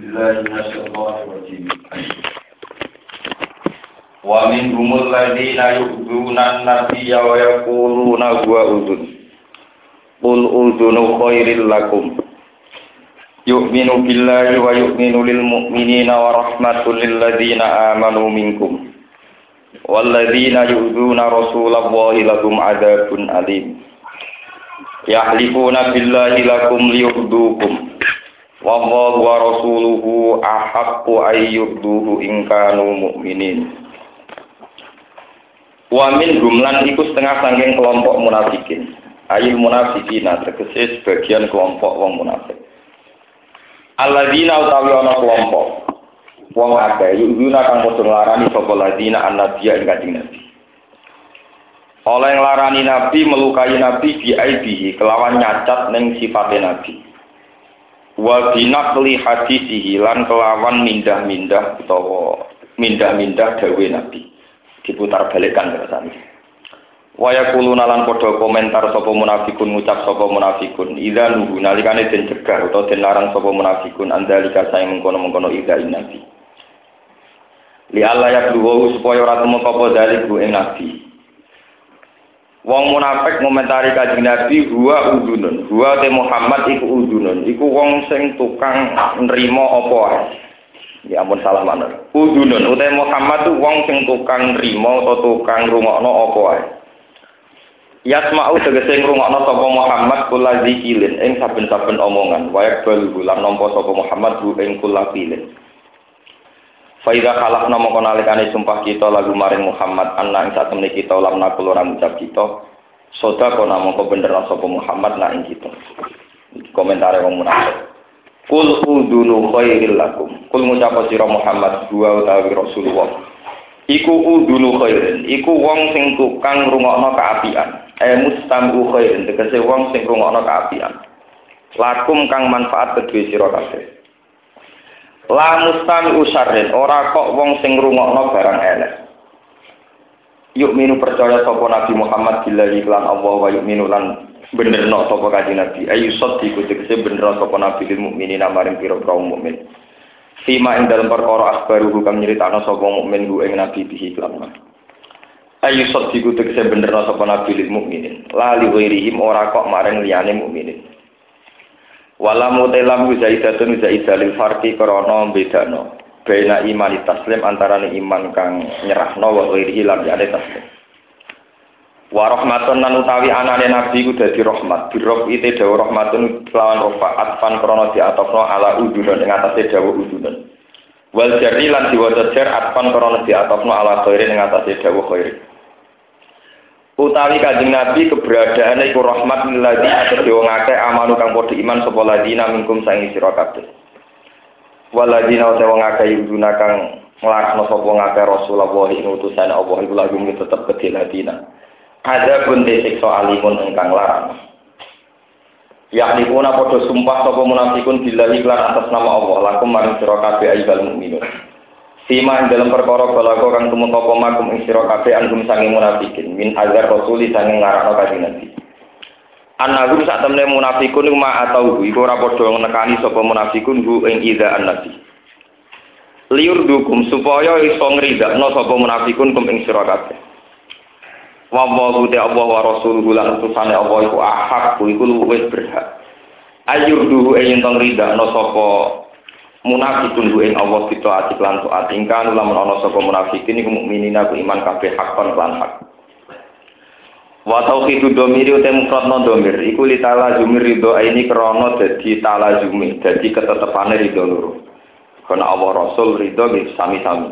بالله من الشيطان الرجيم ومنهم الذين يؤذون النبي ويقولون هو أذن قل أذن خير لكم يؤمن بالله ويؤمن للمؤمنين ورحمة للذين آمنوا منكم والذين يؤذون رسول الله لهم عذاب أليم يحلفون بالله لكم ليرضوكم Wallahu wa rasuluhu ahaqqu ayyubduhu in kanu mu'minin. Wa min gumlan iku setengah sangking kelompok munafikin. Ayil munafikin, tegese sebagian kelompok wong munafik. Alladzina utawi ana kelompok wong akeh yuna kang padha nglarani sapa ladina annabiyya ing kanjeng Nabi. Oleh nglarani Nabi melukai Nabi biaibihi kelawan nyacat ning sifatnya Nabi. Wa binaqli hadisihi lan kelawan mindah-mindah utawa mindah-mindah dawe Nabi diputar balikkan kersane. Waya kulo nalan padha komentar sapa munafikun ngucap sapa munafikun idza nuhu nalikane den cegah utawa den larang sapa munafikun andalika saya mengkono-mengkono idza nabi. Li Allah ya supaya ora temu apa dalik ing nabi. Wong munafik ngomentari kanjeng Nabi huwa udunun. Huwa te Muhammad iku udunun. Iku wong sing tukang nrimo apa ae. Ya ampun salah mana. Udunun utai Muhammad tuh wong sing tukang rimo atau tukang rungokno apa wae. Yasma'u tegese ngrungokno sapa Muhammad kula zikilin ing saben-saben omongan. Wa bal lan nampa sapa Muhammad bu ing kula pilin. Faida kalak nama konalikane sumpah kita lagu maring Muhammad anna ing satemene kita ulam nakul ora ngucap kita. Soda kona mongko bener sapa Muhammad na ing kita. Komentare wong munafik. Kul udunu khairil lakum. Kul ngucap sira Muhammad dua utawi Rasulullah. Iku udunu khairin. Iku wong sing tukang rungokno kaapian. Eh mustamu khairin. Tegese wong sing rungokno kaapian. Lakum kang manfaat kedue sira kabeh. La mustami usarrin. Ora kok wong sing rungokno barang elek. Yuk minu percaya sapa Nabi Muhammad billahi lan Allah wa yuk minu lan bener no sapa kanjeng Nabi ayu sot iku tegese bener sapa Nabi lil mukminin maring pira kaum mukmin Sima ing dalam perkara asbaru kang nyritakno sapa mukmin ku ing Nabi bihi lan Ayu sot iku tegese bener sapa Nabi lil mukminin lali wirihim ora kok maring liyane mukminin Wala mutelam zaidatun zaidalil farqi krana bedano baina iman taslim antarané iman kang nyerahno wa wirihi lan liyane taslim Wa rahmatun lan utawi anane nabi ku dadi rahmat. Birok ite dawa rahmatun lawan rofa atfan krana diatofno ala udun ing atase dawa udun. Wal jarri lan diwaca jar atfan krana diatofno ala khairi ing atase dawa khairi. Utawi kanjeng Nabi keberadaane iku rahmat lilladzi atase wong amanu kang padha iman sapa ladina minkum sang sira kabeh. Waladina utawa wong akeh yuduna kang nglarakno sapa wong akeh Rasulullah ing utusan Allah iku lagu tetep kedhe ladina ada pun siksa alimun engkang larang. Yakni puna podo sumpah sapa munafikun bila iklan atas nama Allah lakum maring sira kabeh ayyuhal mukminun. Ing dalam perkara balago kang tumeka apa makum ing sira kabeh anggum munafikin min azar rasuli sange ngarakno kanjeng Nabi. Anahu sak temne munafikun ma atau iku ora padha nekani sapa munafikun hu ing ida annabi. Liur dukum supaya iso ngridakno sapa munafikun kum ing sira kabeh. wa wallahu Allah wa rasuluhu lan utusane Allah iku ahak iku luwih berhak ayurduhu ing tong ridakno sapa munafikun ing Allah kita ati lan taat ingkang lamun ana sapa munafikin iku mukminin aku iman kabeh hakon lan hak. Wa tauhidu domiri uta mufrad non domir. Iku li jumir ridho ini krana dadi tala jumi dadi ketetepane ridho loro. Kana Allah Rasul ridho sami-sami.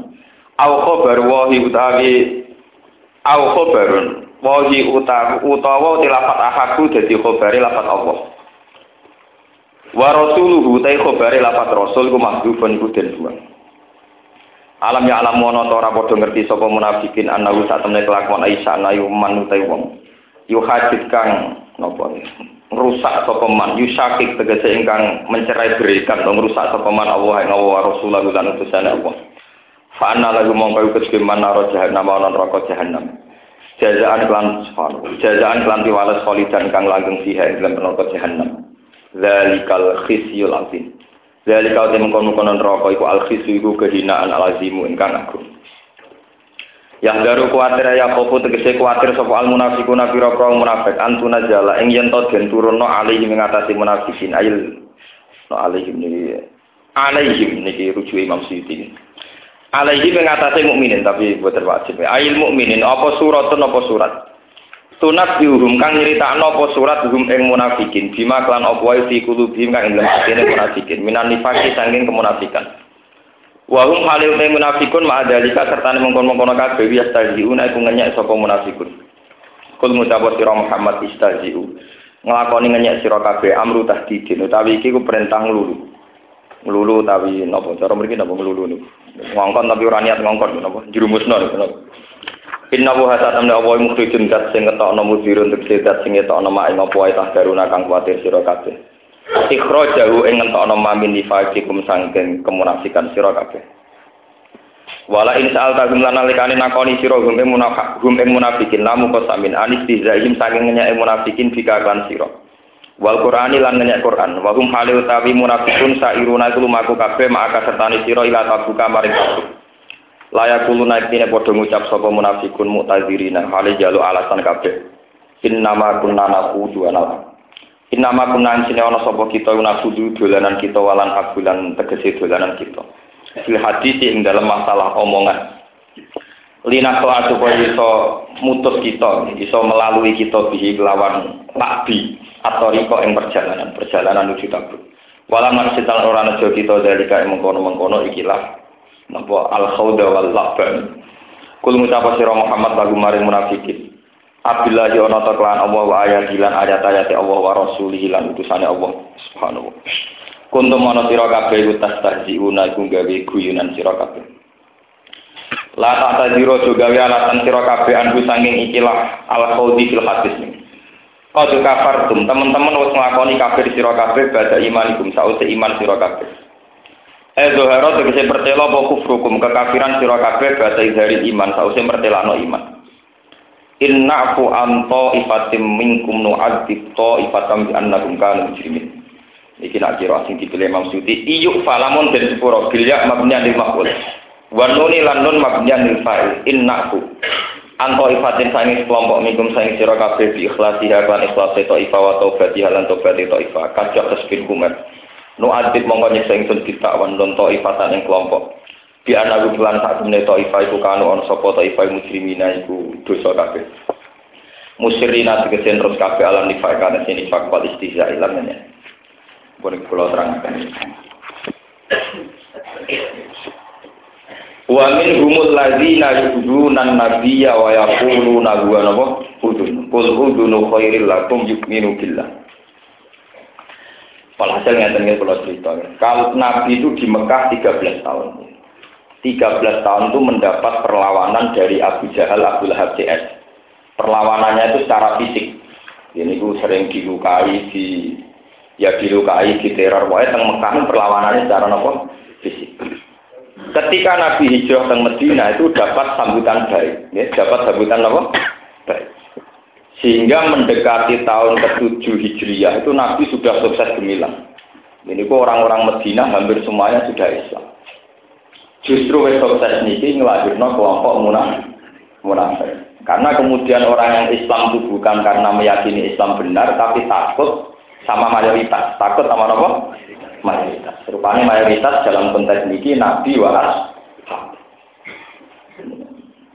Au khabar wa utawi au khobarun. Wahi utawa utawa tilafat ahaku dadi khobare lafat Allah wa rasuluhu tai khobare lafat rasul ku mahdhufun iku den buang. Alam ya alam wono ora padha ngerti sapa munafikin anahu sak temne kelakuan Aisyah ayu man utai wong. Yu hajit kang napa rusak sapa man yu syakik tegese ingkang mencerai berikan ngrusak sapa man Allah ing Allah Rasulullah lan utusane Allah. Fa anna lagu mongko iku keman naro jahannam ana neraka jahannam. Jazaan kelan subhanahu jazaan kelan piwales kholidan kang langgeng fiha ing dalam neraka jahannam zalikal khisyul azim Dari kau temen kono kono neraka iku al khisu iku kehinaan al azimu ingkang agung. Yang garu kuatir ya kopo tegese kuatir sapa al munafiquna pira pira munafik antuna jala ing yen to den turunno alihi mengatasi munafikin ayil no alaihim niki alaihim niki rujuk Imam Suyuti. Alaihi mengatasi mukminin tapi buat wajib. Ayil mukminin apa suratun apa surat? Sunat diurum kang nyeritakno apa surat hum ing munafikin bima kelan apa wae fi kulubihim kang ing dalem munafikin minan nifaki saking kemunafikan. Wa hum halil munafikun ma adalika serta mengkon-mengkon kabeh yastajiuna iku ngenyek sapa munafikun. Kul ngucap sira Muhammad istajiu. Nglakoni ngenyek sira kabeh amru tahdidin utawi iki ku perintah nglulu. Nglulu utawi napa cara mriki napa nglulu niku. Ngongkon tapi ora niat ngongkon napa. Inna wa hatta tamna wa mukhrijun dat sing ngetokno mudirun untuk sedat sing ngetokno mak ing apa wae tahdaruna kang kuwatir sira kabeh. Ikhrajahu ing ngetokno mamin nifaqikum sangken kemunafikan sira kabeh. Wala in sa'al ta lan nalikane nakoni sira hum ing munafik hum ing munafikin lamu qasamin anis bizaihim saking ngenyek munafikin bika kan sira. Wal Qur'ani lan ngenyek Qur'an wa hum halil utawi munafikun sairuna iku lumaku kabeh maka sertani sira ila tabuka maring tabuk. Layak kulo naik ini podo ngucap sopo munafikun mu'tazirina. Hale jalu alasan kabeh. Innama kunna nakudu anal innama kunna sini ana sapa kita nakudu dolanan kita walan abulan tegese dolanan kita. Fil hadis ing dalam masalah omongan. Lina soal supaya iso mutus kita iso melalui kita bihi lawan nabi atau riko ing perjalanan perjalanan menuju tabuk walau masih orang nejo kita dari kaya mengkono mengkono ikilah napa al khawda wal laban kul ngucap sira Muhammad lagu maring munafikin. Abdullah ya ana ta kelan Allah wa ayat lan ayat-ayat Allah wa rasulih lan utusane Allah subhanahu wa Kuntum ana sira kabeh iku tastahziuna iku gawe guyunan sira kabeh. La tak tajiro juga gawe alasan sira kabeh anku sanging ikilah al khawdi fil hadis Kau kafartum teman-teman wis nglakoni kafir sira kabeh badha imanikum sause iman kabeh Eh zoharo tegese pertela apa kufrukum kekafiran sira kabeh bahasa izhari iman sause mertelano iman. Inna fu anto ifatim minkum nu'adzib to ifatam bi annakum kanu mujrimin. Iki nak kira sing dipilih Imam Suyuti iyuk falamun dan sepuro bilya mabniyan lil maf'ul. Wa nuni lan nun mabniyan lil fa'il inna fu anto ifatin sangi kelompok minkum sangi sira kabeh bi ikhlasiha lan ikhlasi to ifa wa taubati lan taubati to ifa kajak tasbih kumat. Nu adit mongko nyiksa ingsun kita wan don taifatan ing kelompok. Di ana lan sak temene taifa iku kanu on sapa taifa muslimina iku dosa kabeh. Musyrina tegese terus kabeh alam nifak kana sini nifak wal istihza ilamnya boleh kula terangkan Wa min humul ladzina yu'duna nabiyya wa yaquluna huwa nabo udun. Qul udunu khairil lakum yu'minu billah. Walhasil ngeten kalau cerita. Kalau Nabi itu di Mekah 13 tahun. 13 tahun itu mendapat perlawanan dari Abu Jahal, Abu Lahab CS. Perlawanannya itu secara fisik. Ini itu sering dilukai, di ya dilukai, di teror. Pokoknya teng Mekah perlawanannya secara apa? Fisik. Ketika Nabi hijrah ke Medina itu dapat sambutan baik, ya, dapat sambutan apa? Baik. Sehingga mendekati tahun ke-7 Hijriyah itu Nabi sudah sukses gemilang. Ini kok orang-orang Medina hampir semuanya sudah Islam. Justru wes sukses niki ngelahirno kelompok munafik. munafik. Karena kemudian orang yang Islam itu bukan karena meyakini Islam benar, tapi takut sama mayoritas. Takut sama apa? Mayoritas. Rupanya mayoritas dalam konteks niki Nabi waras.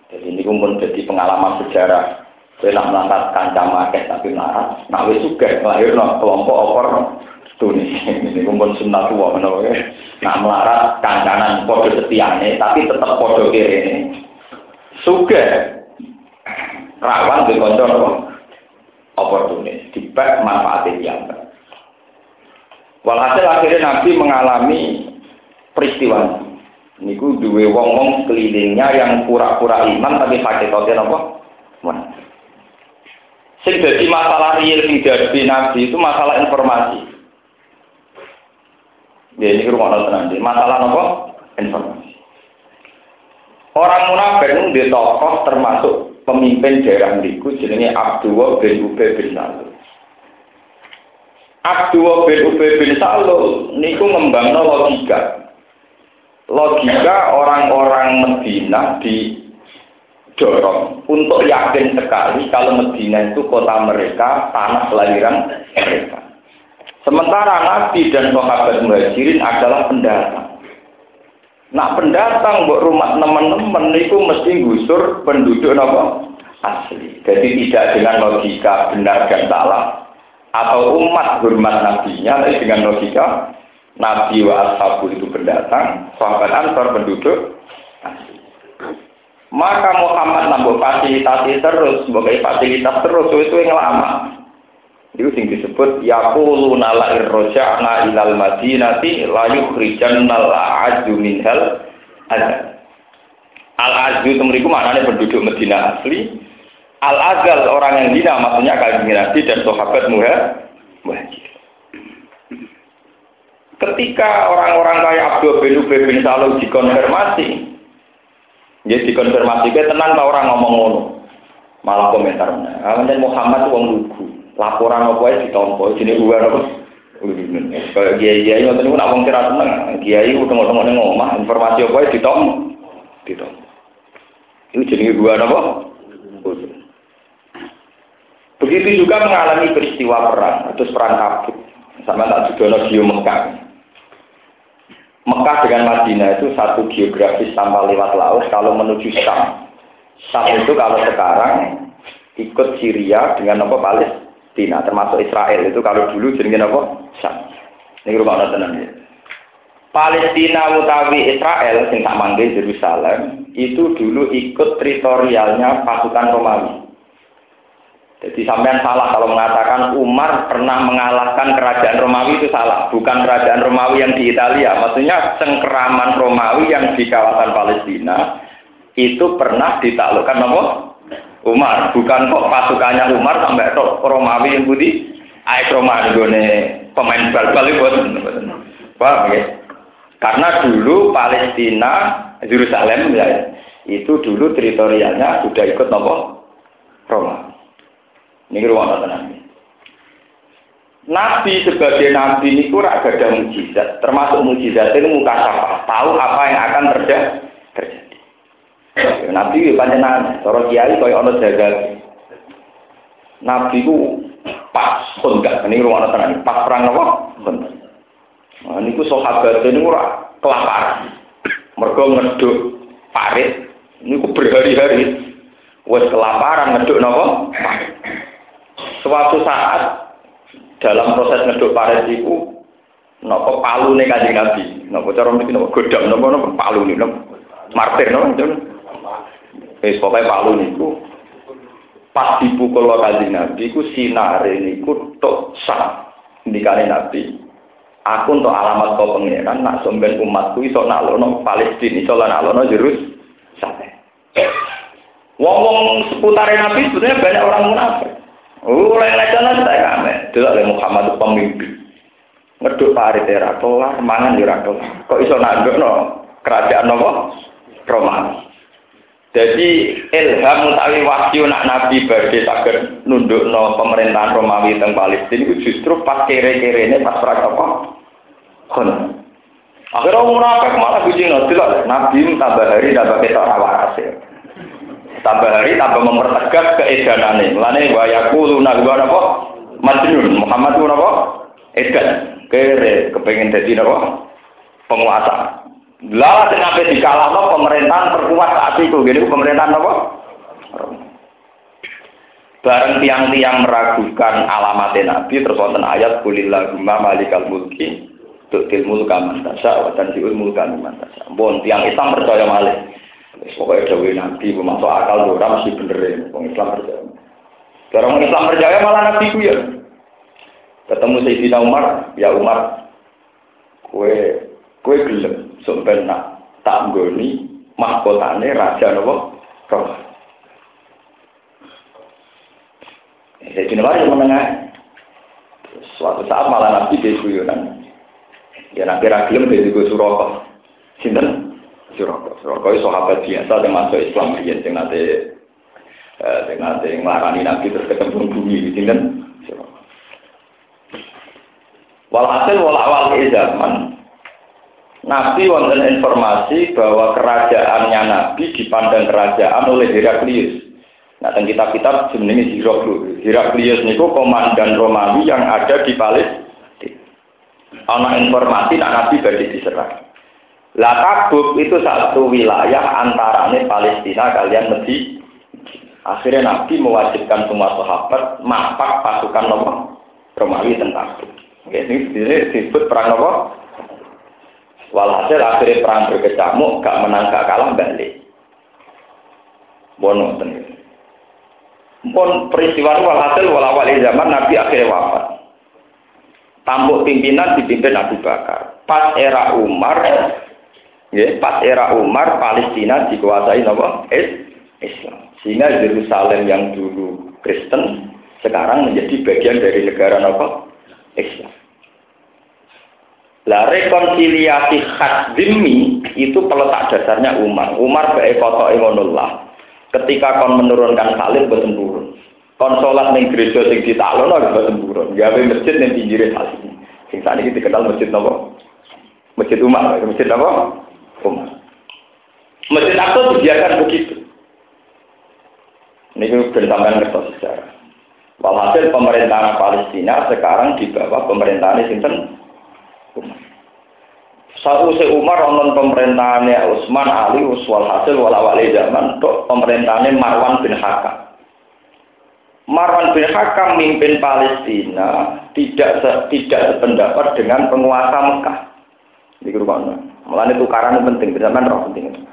Jadi ini pun jadi pengalaman sejarah Nak melangkat kancam akeh tapi naras. Nak wis sugih nglahirno kelompok opor Tunis. Ini kumpul sunnah tua wae. Nak melarat kancanan padha setiane tapi tetap padha kirene. Sugih rawan di apa? Oportunis, manfaatnya yang Walhasil akhirnya Nabi mengalami peristiwa ini. Niku duwe wong-wong kelilingnya yang pura-pura iman tapi sakit apa? Mana? Sing jadi masalah real sing jadi nabi itu masalah informasi. Ya ini rumah nanti. Masalah apa? Informasi. Orang munafik itu di tokoh termasuk pemimpin daerah niku jenenge Abdullah bin Ubay bin Salul. Abdul bin Ubay bin Salul niku ngembangno logika. Logika orang-orang Medina di dorong untuk yakin sekali kalau Medina itu kota mereka, tanah kelahiran mereka. Sementara Nabi dan sahabat muhajirin adalah pendatang. Nah pendatang buat rumah teman-teman itu mesti gusur penduduk apa? Asli. Jadi tidak dengan logika benar dan salah. Atau umat hormat nabinya, tapi dengan logika Nabi wa ashabu itu pendatang, sahabat ansor penduduk. Maka Muhammad nambah fasilitasi terus, sebagai fasilitas terus, itu yang lama. Itu sing disebut yaquluna la irja'na ilal madinati la yukhrijanna al-a'ju minhal ada. Al-a'ju itu mereka maknanya penduduk Medina asli. Al-azal orang yang hina maksudnya kalian Nabi dan sahabat muhajir. Ketika orang-orang kayak Abdul bin Ubay bin dikonfirmasi, ya dikonfirmasi, kayak tenang orang ngomong ngono, malah komentar. Nah, Muhammad wong lugu. Laporan apa ya ditompo sini gua apa kayak kiai kiai ngoten niku nak wong tenang kiai utang-utang ning omah informasi apa ya ditompo ditompo. Itu jenenge gua apa? Begitu juga mengalami peristiwa perang atau perang kabut sama tak juga di Mekah Mekah dengan Madinah itu satu geografis tanpa lewat laut kalau menuju Syam Syam itu kalau sekarang ikut Syria dengan apa Palestina termasuk Israel itu kalau dulu jenenge apa? Syam. Ini rumah tenan ya. Palestina utawi Israel sing tak manggil Yerusalem itu dulu ikut teritorialnya pasukan Romawi. Jadi sampean salah kalau mengatakan Umar pernah mengalahkan kerajaan Romawi itu salah, bukan kerajaan Romawi yang di Italia. Maksudnya cengkeraman Romawi yang di kawasan Palestina itu pernah ditaklukkan apa? Umar, bukan kok pasukannya Umar sampai tok Romawi yang budi, aik Romawi gone pemain bal-bal itu Paham ya? Karena dulu Palestina, Yerusalem ya, itu dulu teritorialnya sudah ikut nopo Roma. Ini ruang tenang. Nabi sebagai nabi ini kurang ada mujizat, termasuk mujizat ini muka sapa, tahu apa yang akan terjadi. Nabi panjenengan, cara kiai kaya ana jagal. Nabi ku pas kondak, ini rumah tenan, pas perang apa? Nah, niku sahabat ini ora kelaparan. Mergo ngeduk parit, niku berhari-hari. Wes kelaparan ngeduk napa? Suatu saat dalam proses ngeduk parit itu napa palune kanjeng Nabi. Napa cara mriki napa godam napa napa palune napa martir napa Wis pokoke palu niku pas dipukul lo kanjeng Nabi ku sinare niku tok sah ndikane Nabi. Aku untuk alamat kau pengiran nak somben umatku iso nalono Palestina iso nalono Jerus sampai. Wong-wong seputar Nabi sebenarnya banyak orang munafik. Lele-lele saya kame. Delok oleh Muhammad pemimpin. Ngeduk parit era kelar, mangan kelar. Kok iso no kerajaan nopo? Romawi. Jadi ilham utawi wahyu nak nabi badhe saged nundukno pemerintahan Romawi teng Palestina itu justru pas kere-kere ini pas perang apa? Kon. Akhirnya munafik malah bujino delok nabi tambah hari tambah ketok waras. Tambah hari tambah mempertegas keedanane. Mulane wa yaquluna wa apa? Majnun Muhammad apa? Edan. Kere kepengen dadi napa? Penguasa. Sing ape dikalahno pemerintahan terkuat saat itu. Gini pemerintahan apa? Bareng tiang-tiang meragukan alamat Nabi terus wonten ayat kulillahumma malikal mulki tu'til mulka man tasya wa tanzi'ul mulka. Bon tiang Islam percaya malih. Pokoknya dawuh Nabi masuk akal ora mesti bener ya. Wong Islam percaya. Orang Islam percaya malah Nabi ya. Ketemu Sayyidina Umar, ya Umar, kue kue gelem sampai nak tak nggoni mahkotane raja nopo roh. Jadi kenapa yang menengah? Suatu saat malah nabi dia guyonan. Ya nabi ragilem dia juga suroko. Sinten? Suroko. Suroko itu sahabat biasa yang masuk Islam dia yang nanti yang nanti ngelarani nabi terus ketemu bumi. Sinten? Suroko. Walhasil walawal zaman Nabi wonten informasi bahwa kerajaannya Nabi dipandang kerajaan oleh Heraklius. Nah, dan kitab-kitab sebenarnya Heraklius. Heraklius niku komandan Romawi yang ada di Palestina. Ana informasi nak Nabi badhe diserang. Lah Tabuk itu satu wilayah antarane Palestina kalian Medina. Akhirnya Nabi mewajibkan semua sahabat mapak pasukan nomor Romawi tentang Tabuk. Ini disebut perang nomor Walhasil akhirnya perang berkecamuk, gak menang gak kalah balik. Bono tentu. Pun peristiwa walhasil walawal zaman Nabi akhirnya wafat. Tampuk pimpinan dipimpin Abu Bakar. Pas era Umar, ya, pas era Umar Palestina dikuasai apa? Islam. Sehingga Yerusalem yang dulu Kristen sekarang menjadi bagian dari negara apa? Islam. Lah rekonsiliasi khas zimmi itu peletak dasarnya Umar. Umar bae foto imunullah. Ketika kon menurunkan salib boten turun. Kon salat ning gereja sing ditaklono boten turun. Gawe masjid ning pinggire salib. Sing sakniki dikenal masjid napa? Masjid Umar, masjid apa? Umar. Masjid Aqsa dibiarkan begitu. Ini ben sampean ngertos sejarah. Walhasil pemerintahan Palestina sekarang di bawah pemerintahan Sinten satu se Umar nonton pemerintahannya Utsman Ali Uswal hasil walawali zaman untuk pemerintahannya Marwan bin Hakam. Marwan bin Hakam mimpin Palestina tidak tidak sependapat dengan penguasa Mekah. Di mana? Mulanya tukaran penting, zaman roh penting.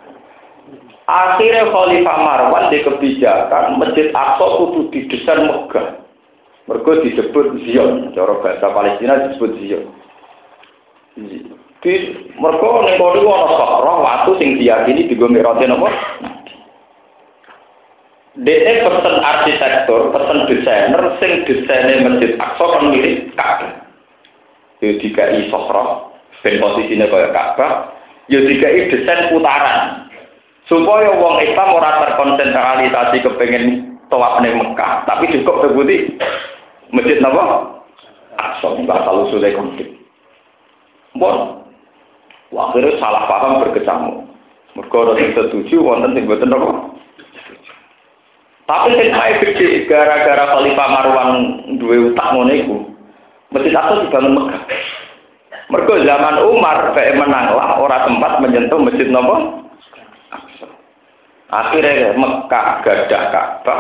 Akhirnya Khalifah Marwan di kebijakan Masjid Aqsa kudu didesain megah. Mereka disebut Zion, cara bahasa Palestina disebut Zion. Di mereka ning kono ana sakroh watu sing diyakini digo mirate napa? Dene pesen arsitektur, pesen desainer sing desainnya Masjid Aqsa kan mirip Ka'bah. Yo dikai sakroh ben posisine kaya Ka'bah, yo dikai desain putaran. Supaya wong Islam ora terkonsentrasi kepengen tawaf ning Mekah, tapi cukup terbukti Masjid napa? Aqsa, bakal usule konflik. Bon. Akhirnya salah paham berkecamuk. Ada yang setuju, wonten sing boten apa. Tapi sing mae gede gara-gara Khalifah Marwan duwe utak ngono iku. Masjid Aqsa dibangun Mekah. Mergo zaman Umar bae menanglah ora tempat menyentuh masjid napa? Akhirnya Mekah gadah Ka'bah,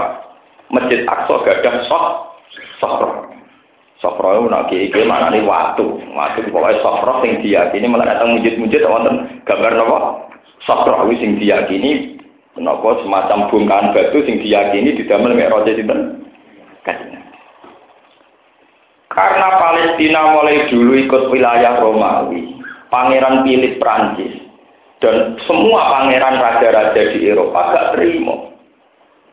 Masjid Aqsa gadah sok sok. Sofro itu nak kiai mana nih? Waktu, waktu pokoknya sofro sing ini malah datang mujud-mujud wonten. Gambar nopo? Sofro itu sing diyakini nopo semacam bongkahan batu sing diyakini didamel roja sinten Karena Palestina mulai dulu ikut wilayah Romawi, Pangeran Philip Prancis dan semua pangeran raja-raja di Eropa gak terima.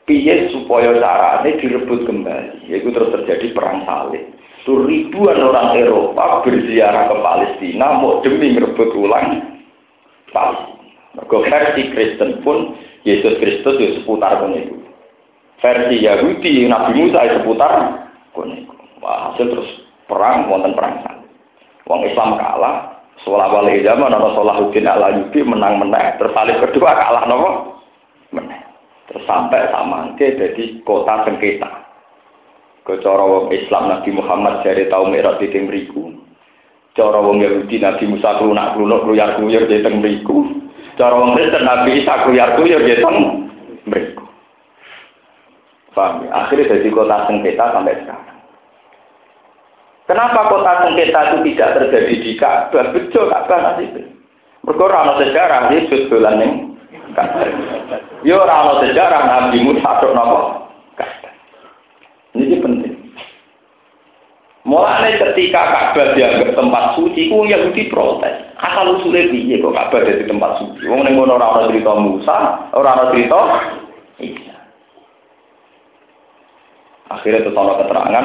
Piye supaya caranya direbut kembali, yaitu terus terjadi perang salib itu ribuan orang Eropa berziarah ke Palestina mau demi merebut ulang Palestina. versi Kristen pun Yesus Kristus ya seputar itu. Versi Yahudi Nabi Musa ya seputar itu. Wah, hasil terus perang wonten perang Wong Islam kalah, Sholat wali zaman atau Salahuddin ala Yubi menang menang tersalib kedua kalah nopo menang terus sampai sama jadi kota sengketa ke cara wong Islam Nabi Muhammad dari tahu merah di mriku. Cara wong Yahudi Nabi Musa klunak klunuk kluyar kluyur di teng mriku. Cara wong Kristen Nabi Isa kluyar kluyur di teng mriku. Paham ya? Akhirnya jadi kota sengketa sampai sekarang. Kenapa kota sengketa itu tidak terjadi di Ka'bah? Betul Ka'bah nasib. Mereka orang sejarah bulan yang Ka'bah. Yo orang sejarah Nabi Musa tok nopo ini penting. Mulai ketika Ka'bah dianggap tempat suci, ku Yahudi protes. Asal usulnya piye kok Ka'bah jadi tempat suci? Wong ning ngono ora ana cerita Musa, ora ana cerita. Akhirnya itu keterangan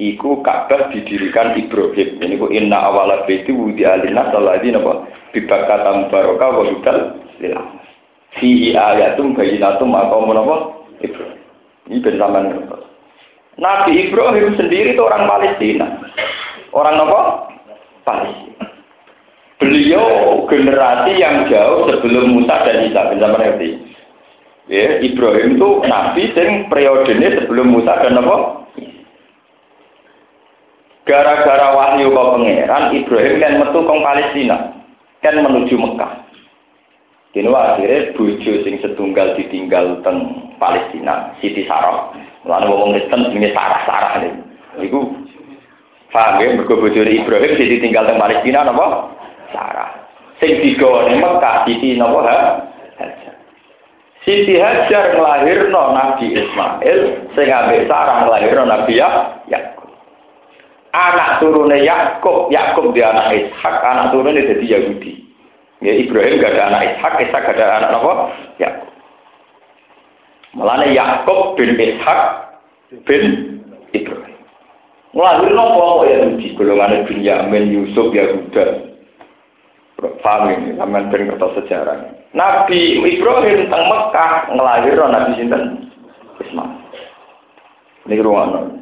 iku Ka'bah didirikan Ibrahim. Ini ku inna awala baiti wudi alina saladi napa bibakata barokah wa hudal lil Fi ayatum bayinatum aqamun napa Ibrahim. Ini ben sampean Nabi Ibrahim sendiri itu orang Palestina. Orang apa? Palestina. Beliau generasi yang jauh sebelum Musa dan Isa, bisa mengerti. Ya, Ibrahim itu nabi yang periodenya sebelum Musa dan apa? Gara-gara wahyu ke pangeran, Ibrahim kan metu kong Palestina, kan menuju Mekah. Kini akhirnya bojo sing setunggal ditinggal teng Palestina, Siti Sarah. Lalu ngomong Kristen ini sarah-sarah nih. Iku paham ya, mergo bojone Ibrahim Siti tinggal teng Palestina napa? Sarah. Sing digawa ning Mekah Siti napa ha? Siti Hajar nglahirno Nabi Ismail, sing ambek Sarah nglahirno Nabi ya Yakub. Anak turune Yakub, Yakub dia anak Ishak, anak turune jadi Yahudi. Ya Ibrahim gak ada anak Ishak, Ishak gak ada anak apa? Yakub. Mulane Yakub bin Ishak bin Ibrahim. Ngelahir nopo ya di golongan bin Yamin, Yusuf, Yahuda. Paham ini, sampean ben kertas sejarah. Nabi Ibrahim teng Mekah ngelahir Nabi sinten? Ismail. Ini ruangan.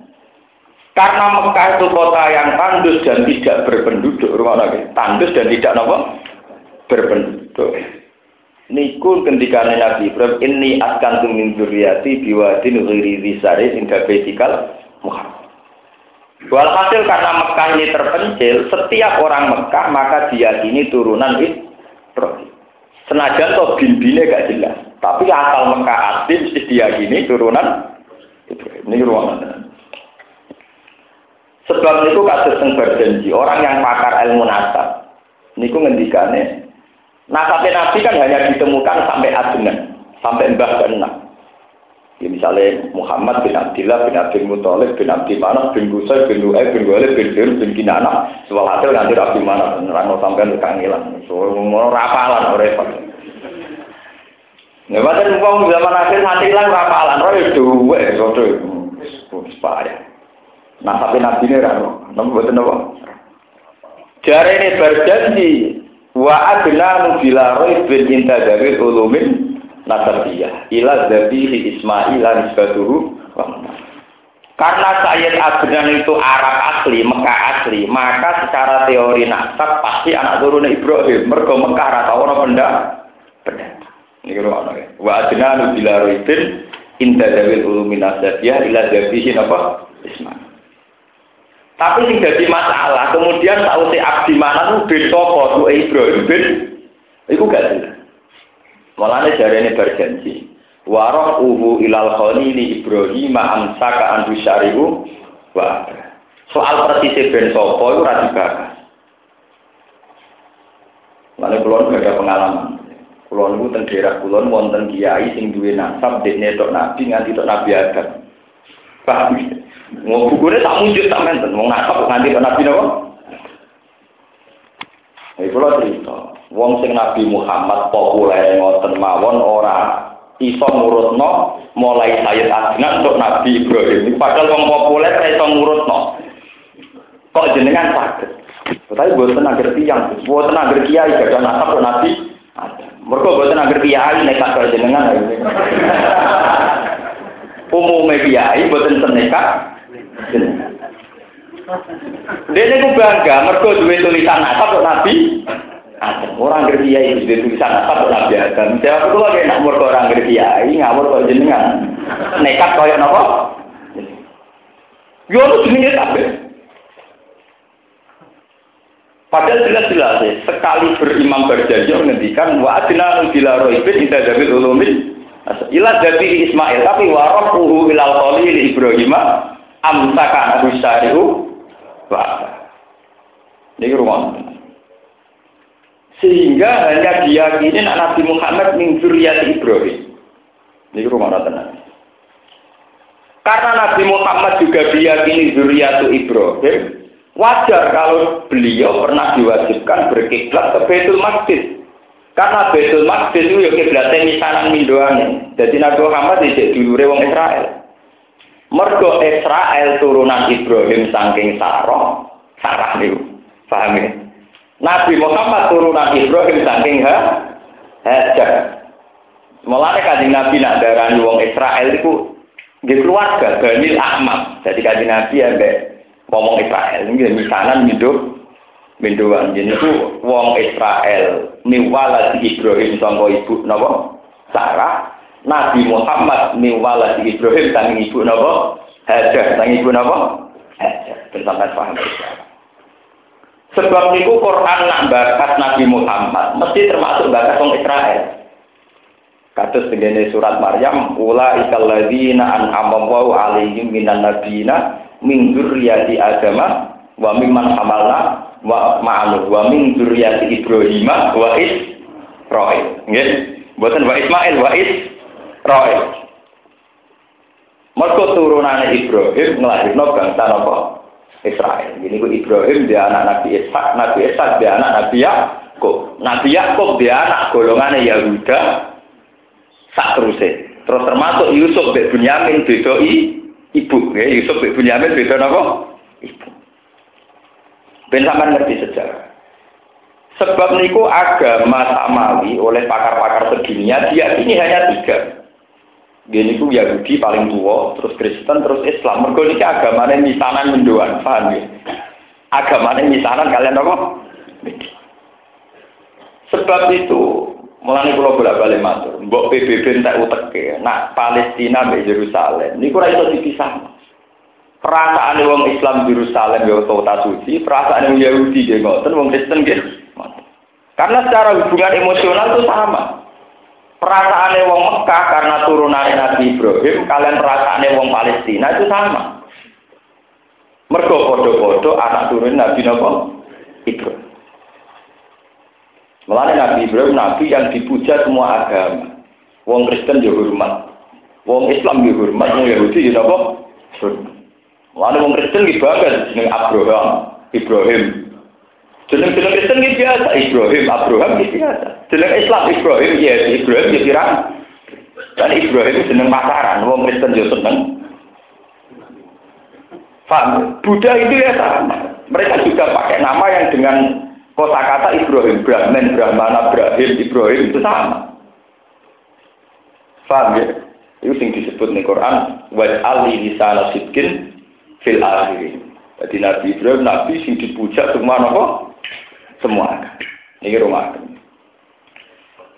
Karena Mekah itu kota yang tandus dan tidak berpenduduk, rumah lagi, tandus dan tidak nopo berbentuk. Niku kendikane Nabi Ibrahim ini akan min dzurriyyati biwadin ghairi dzisari inda baitikal muharram. Walhasil karena Mekah ini terpencil, setiap orang Mekah maka dia ini turunan Ibrahim. Senajan toh bin-bine gak jelas, tapi asal Mekah asli dia ini turunan. Ini ruangan. Sebab itu kasus yang berjanji, orang yang pakar ilmu nasab, niku ngendikane Nasabnya Nabi kan hanya ditemukan sampai adenan, sampai mbah dan Ya, misalnya Muhammad bin Abdullah bin Abdul Muthalib bin Abdi Manaf bin Gusay bin Lu'ay bin Walid bin Dir bin Kinana soal hasil nanti Abdi Manaf nerang sampai kangilan. So mau rapalan repot. Ya, macam uang zaman akhir nanti lah rapalan, roh itu dua, roh itu payah. Nah, tapi nabi ini rano, nabi buat apa? Jari ini berjanji Wa adna bila bin inta dari ulumin nasabiyah ila dzabihi Ismail nisbatuhu karena Sayyid Adnan itu Arab asli, Mekah asli, maka secara teori nasab pasti anak turun Ibrahim. Mergo Mekah rata orang benda benda. Ini kira ana ya. Wa adna bila bin inta dari ulumin nasabiyah ila dzabihi apa? Ismail. Tapi sing jadi masalah, kemudian tahu si abdi mana tuh sopo tuh Ibrahim bin, itu gak jelas. Malah ini berjanji. Waroh uhu ilal ini Ibrahim amsaka andu syarihu wah. Soal persis bin sopo itu rasi bakas. Lalu kulon gak ada pengalaman. Kulon itu teng daerah kulon wonten kiai sing duwe nasab dekne tok nabi nganti tok nabi Adam. Paham? Mau bukunya tak muncul tak menten, mau ngakak nanti ke Nabi Nabi. Ini kalau cerita, wong sing Nabi Muhammad populer ngoten mawon ora iso ngurutno mulai Sayyid Adnan untuk Nabi Ibrahim. Padahal wong populer ora iso ngurutno. Kok jenengan sakit? Tapi buat tenang ngerti yang, buat tenang ngerti kiai gak nasab ke Nabi. Mereka buat tenang ngerti kiai nekat ke jenengan. Umumnya kiai buat nekat dia ini bangga, mereka dua tulisan apa kok Nabi? Orang ngerti ya itu tulisan apa kok Nabi Adam. Siapa itu lagi nak mereka orang ngerti ya, ngawur kok jenengan. Nekat kaya napa? Yo lu jenenge kabeh. Padahal jelas-jelas ya, sekali berimam berjanji menghentikan wa adna bila roibin inda dabil ulumin ila jadi Ismail tapi warofuhu ilal qali Ibrahim amsaka Abu Syarihu wa Ini rumah. Sehingga hanya diyakini Nabi Muhammad min zuriyat Ibrahim. Ini rumah tenang. Karena Nabi Muhammad juga diyakini zuriyat Ibrahim, wajar kalau beliau pernah diwajibkan berkiblat ke Baitul Maqdis. Karena Baitul Maqdis itu ya kiblatnya misanan mindoane. Jadi Nabi Muhammad tidak dulure wong Israel. Mergo Israel turunan Ibrahim saking Sarah, Sarah niku. Paham ya? Nabi Muhammad turunan Ibrahim saking ha Hajar. Mulane kanjeng Nabi nak darani wong Israel iku nggih keluarga Bani Ahmad. Jadi kanjeng Nabi ambek ngomong Israel ini misanan hidup Mendoan jadi itu wong Israel miwala di Ibrahim sangka ibu napa Sarah Nabi Muhammad miwala di Ibrahim sang ibu napa Hajar sang ibu napa Hajar bersama paham Sebab niku Quran nak bakat Nabi Muhammad mesti termasuk bakat wong Israel. Kados begini surat Maryam, ula ikal ladzina an'amallahu alaihim minan nabiyina min dzurriyyati Adama wa mimman hamalna wa ma'alu wa min dzurriyyati Ibrahim wa Israil. Nggih. Mboten wa Ismail wa Israil. Mergo turunane Ibrahim nglahirno bangsa napa? Israel. Ini ku Ibrahim dia anak Nabi Ishak, Nabi Ishak dia anak Nabi Yakub. Nabi Yakub dia anak golongan Yahuda sak terusé. Terus termasuk Yusuf bin Bunyamin beda ibu, ya. Yusuf bin Bunyamin beda napa? Ibu. Ben sampean ngerti sejarah. Sebab niku agama samawi oleh pakar-pakar sedunia dia ini hanya tiga. Gini ku Yahudi paling tua, terus Kristen, terus Islam. Mergo niki agamane misanan mendoan, paham ya? Agamane misanan kalian apa? Sebab itu, mulai pulau bolak-balik matur, mbok PBB entek uteke, nak Palestina mbek Yerusalem, niku ora iso dipisah. Perasaan wong Islam Yerusalem ya kota suci, perasaan wong Yahudi nggih ngoten, wong Kristen nggih. Karena secara hubungan emosional itu sama. Perasaan wong Mekah karena turunan Nabi Ibrahim, kalian perasaan wong Palestina itu sama. Mergo podo-podo anak turun Nabi Nabi Ibrahim. Melalui Nabi Ibrahim, Nabi yang dipuja semua agama. Wong Kristen juga hormat. Wong Islam juga hormat. Wong Yahudi juga apa? Wong Kristen bagus jeneng Abraham, Ibrahim. Jeneng jeneng Kristen ki biasa, Ibrahim, Abraham ki biasa. Jeneng Islam Ibrahim, ya Ibrahim ya pirang. Dan Ibrahim jeneng pasaran, wong Kristen yo seneng. Paham? Buddha itu ya sama. Mereka juga pakai nama yang dengan kosakata Ibrahim, Brahman, Brahmana, Ibrahim, Ibrahim itu sama. Paham ya? Itu yang disebut di Quran, waj'al li lisana sidkin fil akhirin. Jadi Nabi Ibrahim, Nabi sing dipuja semua apa? Semua. Ini rumah.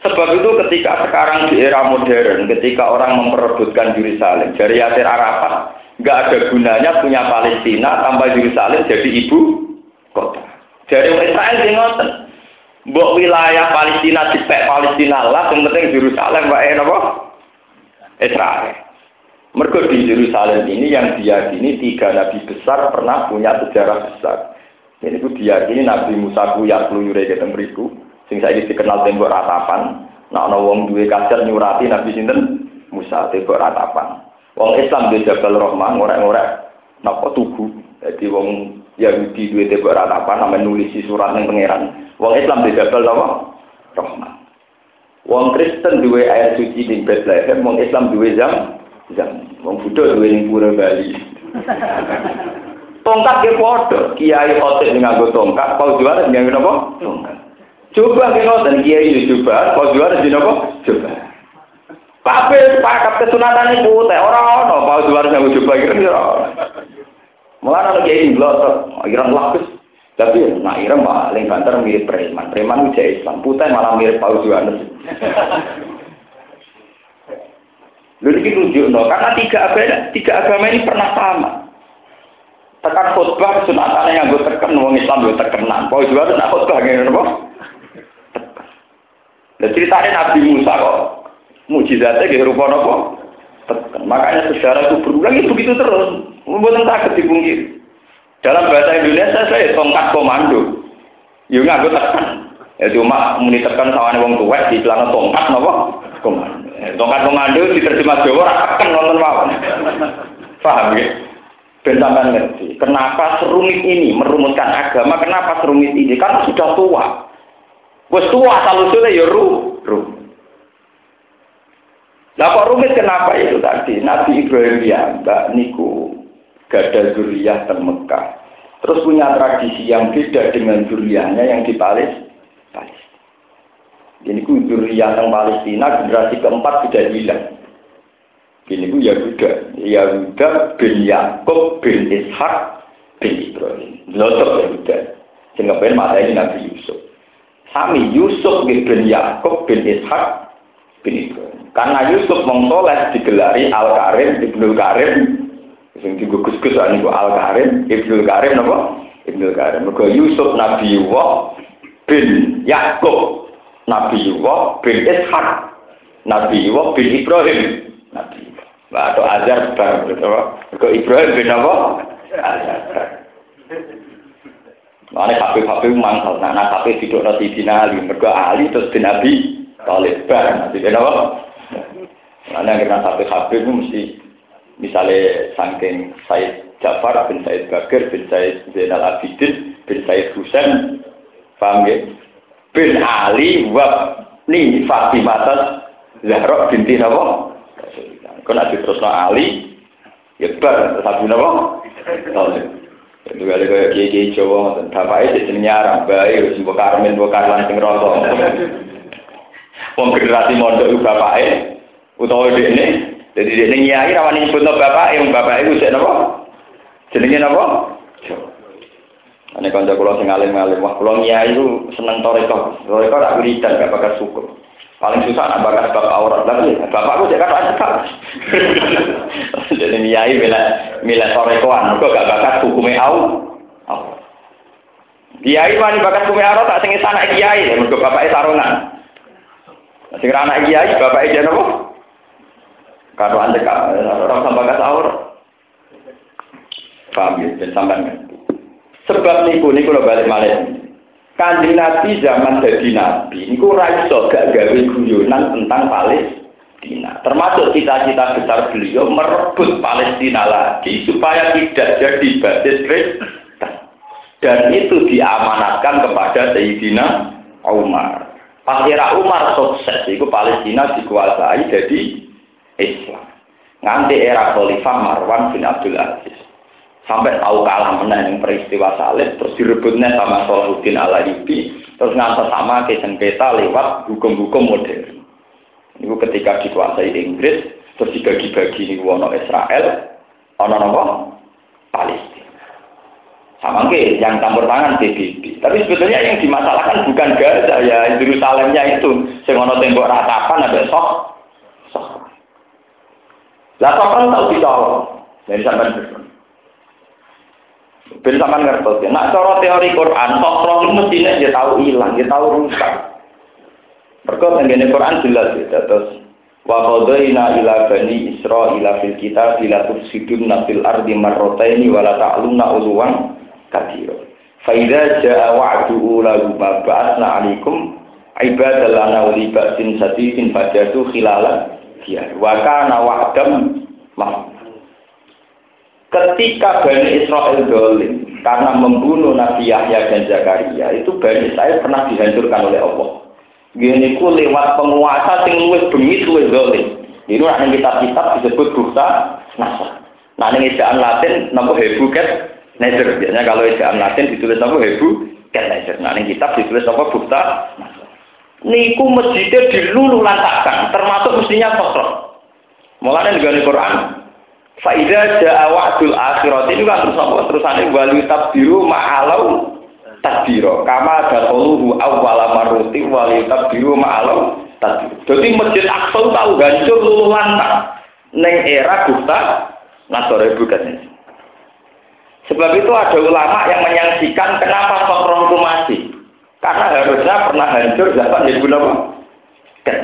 Sebab itu ketika sekarang di era modern, ketika orang memperebutkan Yerusalem, dari Yasir Arafat, nggak ada gunanya punya Palestina tanpa Yerusalem jadi ibu kota. Dari Israel dia ngoten. Mbok wilayah Palestina dipek Palestina lah, yang penting Yerusalem wae napa? Israel. Mergo di Yerusalem ini yang diyakini tiga nabi besar pernah punya sejarah besar. Ini ku diyakini Nabi Musa ku ya keluyure ketemu mriku, sing saiki dikenal tembok ratapan. Nah ana wong duwe kaset nyurati Nabi sinten Musa tembok ratapan. Wong Islam di Jabal Rahmah ngorek-ngorek napa tugu. Jadi wong Yahudi duwe tembok ratapan namanya nulis surat ning pangeran. Wong Islam di Jabal apa? Rahmah. Wong Kristen duwe air suci di Bethlehem, wong Islam duwe jam jam. Wong Buddha duwe ning pura Bali. tongkat ke foto, kiai khotik nganggo tongkat, kau juara nganggo napa? Tongkat. Coba ke ngoten kiai coba, kau juara di napa? Coba. Kabeh pakat kesunatan iku teh ora ono, kau juara nganggo coba kira kira. Mulane ana kiai nglotok, kira lakus. Tapi nak ira paling banter mirip preman. Preman udah Islam, putih malah mirip Paus Yohanes. Lalu ini tunjuk no, karena tiga agama, tiga agama ini pernah sama. Tekan khutbah sunatan yang gue tekan, wong Islam gue terkenal. Kau juga ada khutbah gini apa? Dan ceritanya Nabi Musa kok mujizatnya gitu rupa apa? Makanya sejarah itu berulang itu begitu terus. Membuat takut dipungkiri. Dalam bahasa Indonesia saya tongkat komando. Yuk nggak gue tekan. Ya cuma muni tekan sawane wong tua di celana tongkat nopo komando. Tongkat komando diterjemah Jawa ora tekan nonton mawon. Paham ya? Ben sampean ngerti. Kenapa serumit ini merumuskan agama? Kenapa serumit ini? Karena sudah tua. Wes tua salusule ya ru, ru. Lah kok rumit kenapa itu tadi? Nabi Ibrahim ya, Mbak Niku gada zuriyah dan Mekah. Terus punya tradisi yang beda dengan zuriyahnya yang di Palestina. Jadi ku zuriyah yang Palestina generasi keempat sudah hilang. Ini ku Yahuda, Yahuda bin Yakub bin Ishak bin Ibrahim. Lotok Yahuda. Sing kepen mateni Nabi Yusuf. Sami Yusuf bin Yakub bin Ishak bin Ibrahim. Karena Yusuf wong soleh digelari Al Karim, Ibnu Karim, sing digugus-gus niku Al Karim, Ibnu Karim napa? Ibnu Karim. Mergo Yusuf Nabi Yusuf bin Yakub Nabi Yusuf bin Ishak Nabi Yusuf bin Ibrahim Nabi atau Azhar bar, Mergo Ibrahim bin apa? Azhar. Mana kafe mangsal, nah nah kafe tidak nanti dinali, mereka ahli terus bin Nabi, Talib bar, nanti kenapa? Mana kita kafe kafe itu mesti misalnya saking Said Jafar bin Said Bakir bin Said Zainal Abidin bin Said Husain, paham ya? Bin Ali wa ni Fatimah Zahra binti Nabi. Kau nanti terus Ali, ya bar, satu. Talib. Itu kali kaya kiai Jawa, bapaknya di sini nyarang, harus buka karmin, buka karlan, sing rokok. Wong generasi mondok itu bapaknya, utawa di ini, jadi di ini nyai rawan nyebut no bapaknya, wong bapaknya itu apa? Jenenge apa? Jawa. Ini kanca kula sing alim-alim, wah kula nyai itu seneng toreko, toreko tak wiridan, gak bakal syukur. Paling susah nak bakas bapak aurat lagi. Bapakku kan cekak. Jadi nyai mila mila sorekoan, kok gak bakas hukumnya au. Kiai wani bakas hukumnya aurat tak sing anak kiai, mergo bapake sarungan. Sing anak kiai bapake dia nopo? Karo ande kak, orang sampai bakas aurat. Paham ya, sampean. Sebab niku niku lo balik malih. Kanjeng Nabi zaman jadi Nabi, ini raiso gak gawe guyonan tentang Palestina. Termasuk cita-cita besar beliau merebut Palestina lagi supaya tidak jadi basis Kristen. Dan itu diamanatkan kepada Sayyidina Umar. Akhirnya Umar sukses, itu Palestina dikuasai jadi Islam. Nanti era Khalifah Marwan bin Abdul Aziz sampai tahu kalah menang peristiwa salib terus direbutnya sama Salahuddin ala terus ngantar sama ke sengketa lewat hukum-hukum modern. Itu ketika dikuasai Inggris terus dibagi-bagi ini wono Israel ono nopo? Palestina. Sama ke yang campur tangan PBB tapi sebetulnya yang dimasalahkan bukan Gaza ya Yerusalemnya itu. Semono tembok ratapan ada sok sok lah kan tahu ditolong. Dari sampai Ben sampean ngertos ya. Nak cara teori Quran, sosro itu mestinya dia tahu hilang, dia tahu rusak. Mergo tengene Quran jelas ya, terus wa qadaina ila bani Israila fil kitab la tufsiduna fil ardi marrataini wa la ta'luna ulwan katsira. Fa idza jaa wa'du ulama ba'atsna 'alaikum ibadallana li ba'sin sadidin fajatu khilalan ya wa kana wa'dam mah Ketika Bani Israel dolim karena membunuh Nabi Yahya dan Zakaria, itu Bani Israel pernah dihancurkan oleh Allah. Gini ku lewat penguasa sing luwih bengis luwih dolim. Ini yang kitab-kitab disebut bukta nasa. Nah ini ejaan Latin nama hebu ket nezer. Biasanya kalau ejaan Latin ditulis nama hebu ket nezer. Nah ini kitab ditulis apa bukta nasa. Niku masjidnya dilulu lantakan, termasuk mestinya sosro. Mulanya juga di Quran, Faida ja'a wa'dul akhirat ini kan terus apa terusane wali tabdiru ma'alau tadbiro kama dakuluhu awwala marruti wali tabdiru ma'alau tadbiro. Jadi masjid Aqsa tahu hancur luluh lantak neng era Gupta Nasore bukan Sebab itu ada ulama yang menyaksikan kenapa Sokron itu masih. Karena harusnya pernah hancur zaman jadi apa? Kan.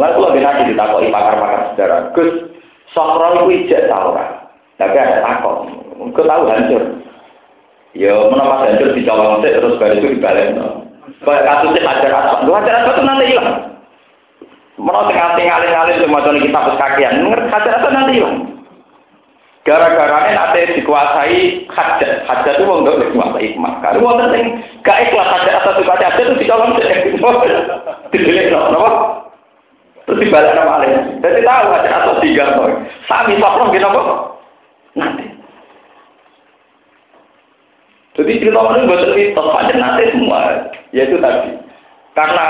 Lalu lebih nanti ditakoi pakar-pakar sejarah. Gus, Sokro itu ijek tau ora. Tapi ada takut. Engko tahu hancur. Ya menapa hancur di colong terus baru itu dibalik. Kayak kasusnya hajar asap. Lu hajar asap itu nanti hilang. Menurut ngerti ngalih-ngalih cuma tuh kita pas kakian. Ngerti hajar asap nanti hilang. Gara-gara nanti dikuasai hajat. Hajat itu dok dikuasai hikmah. Karena wong sing gak ikhlas hajar asap itu hajat itu di colong Didelik no, Terus dibalik nama alih. Jadi tahu aja atau tiga toy. Sami sokro gini apa? Nanti. Jadi cerita ini buat mitos, aja nanti semua. Yaitu tadi. Karena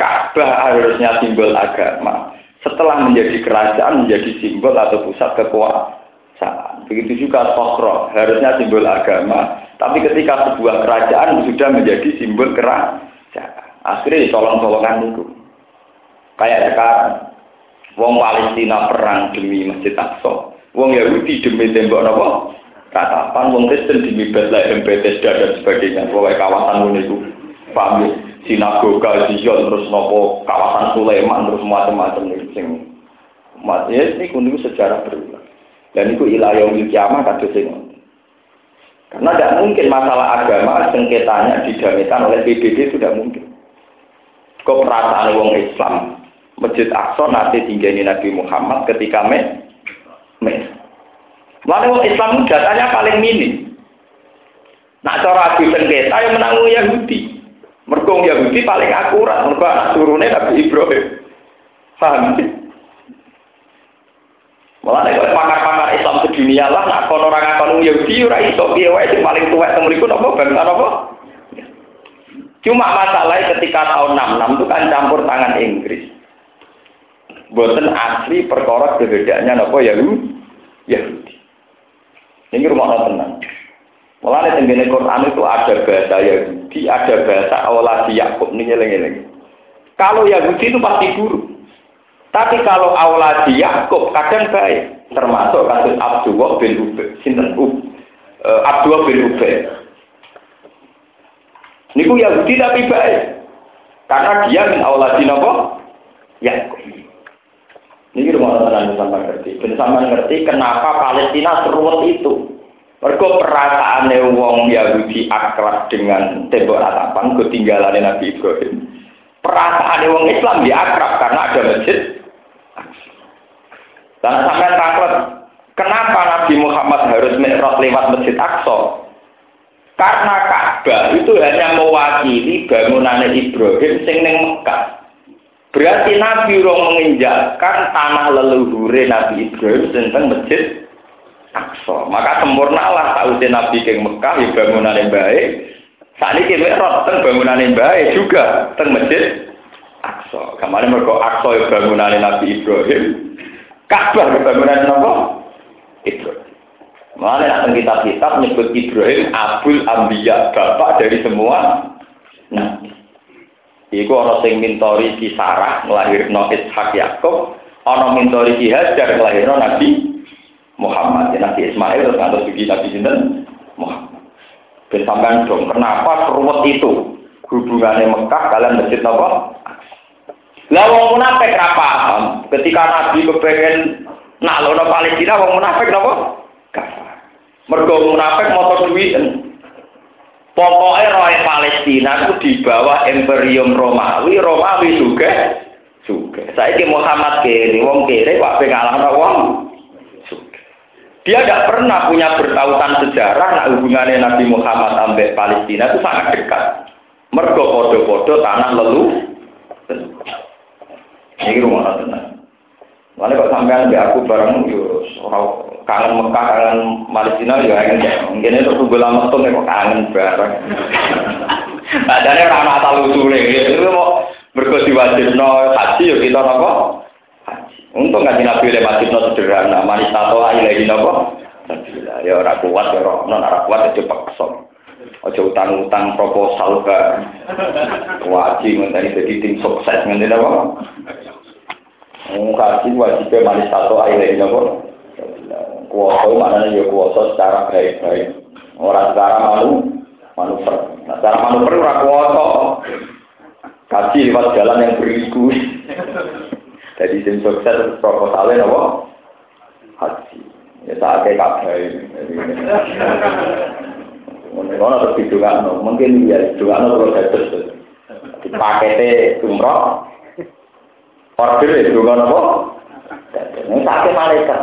Ka'bah harusnya simbol agama. Setelah menjadi kerajaan, menjadi simbol atau pusat kekuasaan. Begitu juga Sokro, harusnya simbol agama. Tapi ketika sebuah kerajaan sudah menjadi simbol kerajaan. Akhirnya colong-colongan itu. Kayak sekarang. Wong Palestina perang demi Masjid Aqsa. Wong Yahudi demi tembok apa? Katapan wong Kristen demi Bethlehem, Bethesda dan sebagainya. Pokoknya kawasan itu. Paham ya? Sinagoga, Zion, terus nopo kawasan Sulaiman, terus macam-macam itu. Ya, ini kuning sejarah berulang. Dan itu ilayah kiamat kado sing Karena tidak mungkin masalah agama sengketanya didamaikan oleh PBB sudah mungkin. Kok perasaan wong Islam Masjid Aqsa nanti tinggali Nabi Muhammad ketika me me. Mana wong Islam datanya paling minim. Nak cara adu sengketa yang menanggung Yahudi. Mergong Yahudi paling akurat, mergo anak turunnya Nabi Ibrahim. Paham? Malah nek pakar-pakar Islam sedunia lah nak kono ora ngakon Yahudi ora iso piye wae paling tuwek teng mriku napa bangsa napa? Cuma masalahnya ketika tahun 66 itu kan campur tangan Inggris. Boten asli perkara kebedaannya napa Yahudi? Ini rumah tenang. Mulai tenggene Quran itu ada bahasa Yahudi, ada bahasa Awladi Yakub ini ngeleng Kalau Yahudi itu pasti buruk. Tapi kalau di Yakub kadang baik, termasuk kasus Abdullah bin Ubay, sinten uh, Abdullah bin Ubay. Niku Yahudi tapi baik. Karena dia min di nopo? Yakub. Ini rumah tenan sampai ngerti. Ben sampai ngerti kenapa Palestina seruat itu. Mereka perasaan wong Yahudi akrab dengan tembok ratapan ketinggalan Nabi Ibrahim. Perasaan wong Islam dia akrab karena ada masjid dan sampai takut, kenapa Nabi Muhammad harus mi'raj lewat Masjid Aqsa? Karena Ka'bah itu hanya mewakili bangunan Ibrahim sing ning Mekah. Berarti Nabi urung menginjakkan tanah leluhur Nabi Ibrahim tentang Masjid Aqsa. Maka sempurnalah tahu Nabi ke Mekah ya bangunan yang baik. Saat ini kita tentang bangunan yang baik juga tentang Masjid Aqsa. Kemarin mereka Aqsa ya bangunan Nabi Ibrahim. Ka'bah bangunan nopo? Ibrahim. Mana yang kitab-kitab menyebut Ibrahim Abul Ambiya, bapak dari semua nabi. Iku orang sing mintori si Sarah melahirno Ishak Yakub, orang mintori si Hajar melahirno Nabi Muhammad. Ya, nabi Ismail terus ngantos bagi Nabi Sinten Muhammad. Ben dong, kenapa seruwet itu hubungannya Mekah kalian masjid nopo? Lah wong munafik ra paham. Ketika Nabi kepengen naklono Palestina wong munafik napa? Kafir. Mergo munafik motor duwiten. Pokoknya roy Palestina itu di bawah Imperium Romawi, Romawi juga juga. Saya ke Muhammad kiri, wong kiri, wak pengalah wong Dia tidak pernah punya bertautan sejarah, nah hubungannya Nabi Muhammad sampai Palestina itu sangat dekat. Mergo podo-podo tanah leluhur. Ini rumah tenang. Mana kok sampean di aku bareng yo kangen Mekah, kangen Palestina yo kangen ya. Mungkin itu tunggu lama tuh kok kangen bareng. Padahal orang asal usule. Itu mau berkos no haji yo kita apa? Haji. Untung nggak nabi oleh no sederhana. Manis tato aja lagi nopo. Ya orang kuat ya orang non orang kuat itu paksa. Ojo utang-utang proposal ke wajib ngenteni jadi tim sukses ngenteni apa? Mengkaji wajibnya manis satu air ini apa? Kuasa mana ya kuasa secara baik-baik. Orang secara malu, manuver. Nah, secara manuver orang kuasa. Kaji lewat jalan yang beriku. Jadi tim sukses proposalnya apa? Haji. Ya saatnya kabeh. Mungkin terus hidungan, mungkin ya hidungan terus Dipakete umroh, Order itu kan apa? Ini sakit malaikat.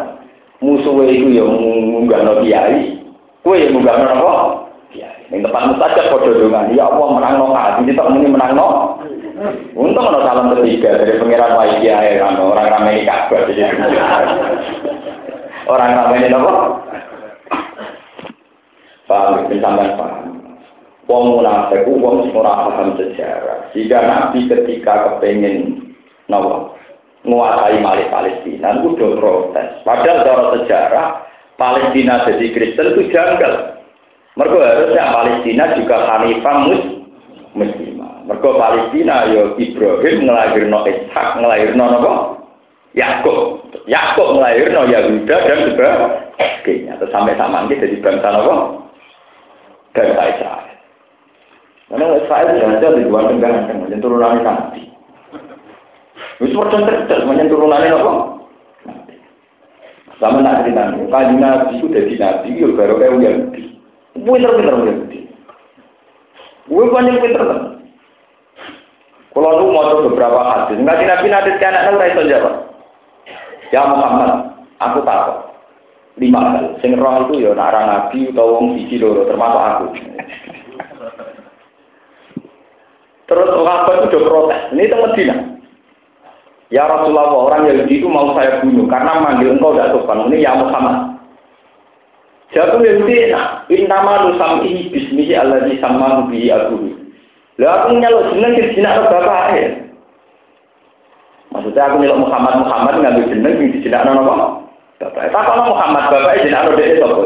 Musuhnya itu yang munggah no kiai. Kue yang munggah no apa? Yang tempat mustajab kode dengan ya Allah menang no hati, kita ini menang no. Untung ada salam ketiga dari pengiran wajah kiai kan orang ramai ini kabar Orang ramai ini apa? Paham, sampai paham. Wong munafik, wong ora paham sejarah. Jika Nabi ketika kepengen Nawa menguasai Malik Palestina itu udah protes. Padahal cara sejarah Palestina jadi Kristen itu janggal. Mereka harusnya Palestina juga Hanifah mus muslimah. Mereka Palestina yo ya Ibrahim ngelahirno Ishak ngelahirno apa? Yakub. Yakub ngelahirno Yahuda dan sebagainya. Terus sampai sama ini jadi bangsa apa? Bangsa Israel. Karena Israel sudah di luar negara, yang turunannya nanti. Wis padha cerdas menyang turunane apa? Sama nak cerita nih, kaji nabi itu dari nabi, yo baru kayak Yahudi. Pinter-pinter Yahudi. Gue banyak pinter kan. Kalau lu mau beberapa hadis, nggak nabi nanti ke anak lu itu jawab. Ya Muhammad, aku takut. Lima kali. Sing roh itu ya nara nabi atau wong siji loro, termasuk aku. Terus sahabat itu udah protes. Ini itu Medina. Ya Rasulullah, orang Yahudi itu mau saya bunuh karena manggil engkau tidak sopan. Ini ya Muhammad. Jatuh Yahudi enak. Intama nusamihi bismihi alladhi sama bihi abuhi. Lah aku nyaluk jeneng ke jinak bapak ya. Maksudnya aku nyaluk Muhammad Muhammad ngambil jeneng di jinak nono Bapak. Tak kalau Muhammad bapak jinak nono dia sopo.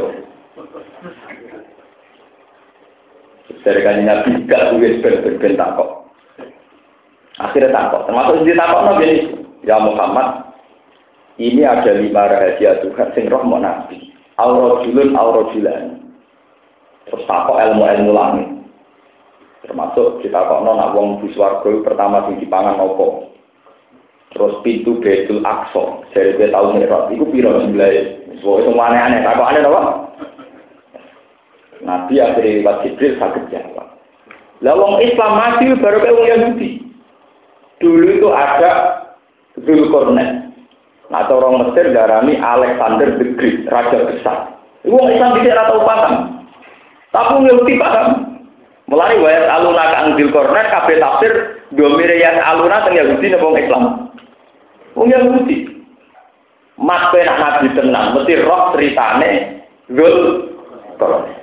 Dari kanji Nabi gak tulis ben-ben takok. Akhirnya takok. Termasuk di takok nabi ya Muhammad, ini ada lima rahasia Tuhan sing roh mau nabi. Aurojulun aurojulan. Terus takok ilmu-ilmu langit. Termasuk kita kok nona wong di pertama sing dipangan opo. Terus pintu Betul Aqsa dari dia tahu merah. Iku piro jumlahnya? Semua itu aneh-aneh. Takok aneh apa? Nabi akhirnya lewat Jibril sakit jawab. Lah wong Islam mati baru kayak wong Yahudi. Dulu itu ada Zulkarnain. Atau orang Mesir darami Alexander the Great, raja besar. Itu wong Islam tidak tahu paham. Tapi Yahudi paham. Mulai wayat aluna kang Zulkarnain kabeh tafsir domire yang aluna teng Yahudi napa wong Islam. Wong Yahudi. Mat penak nabi tenang, mesti roh ceritane Zulkarnain.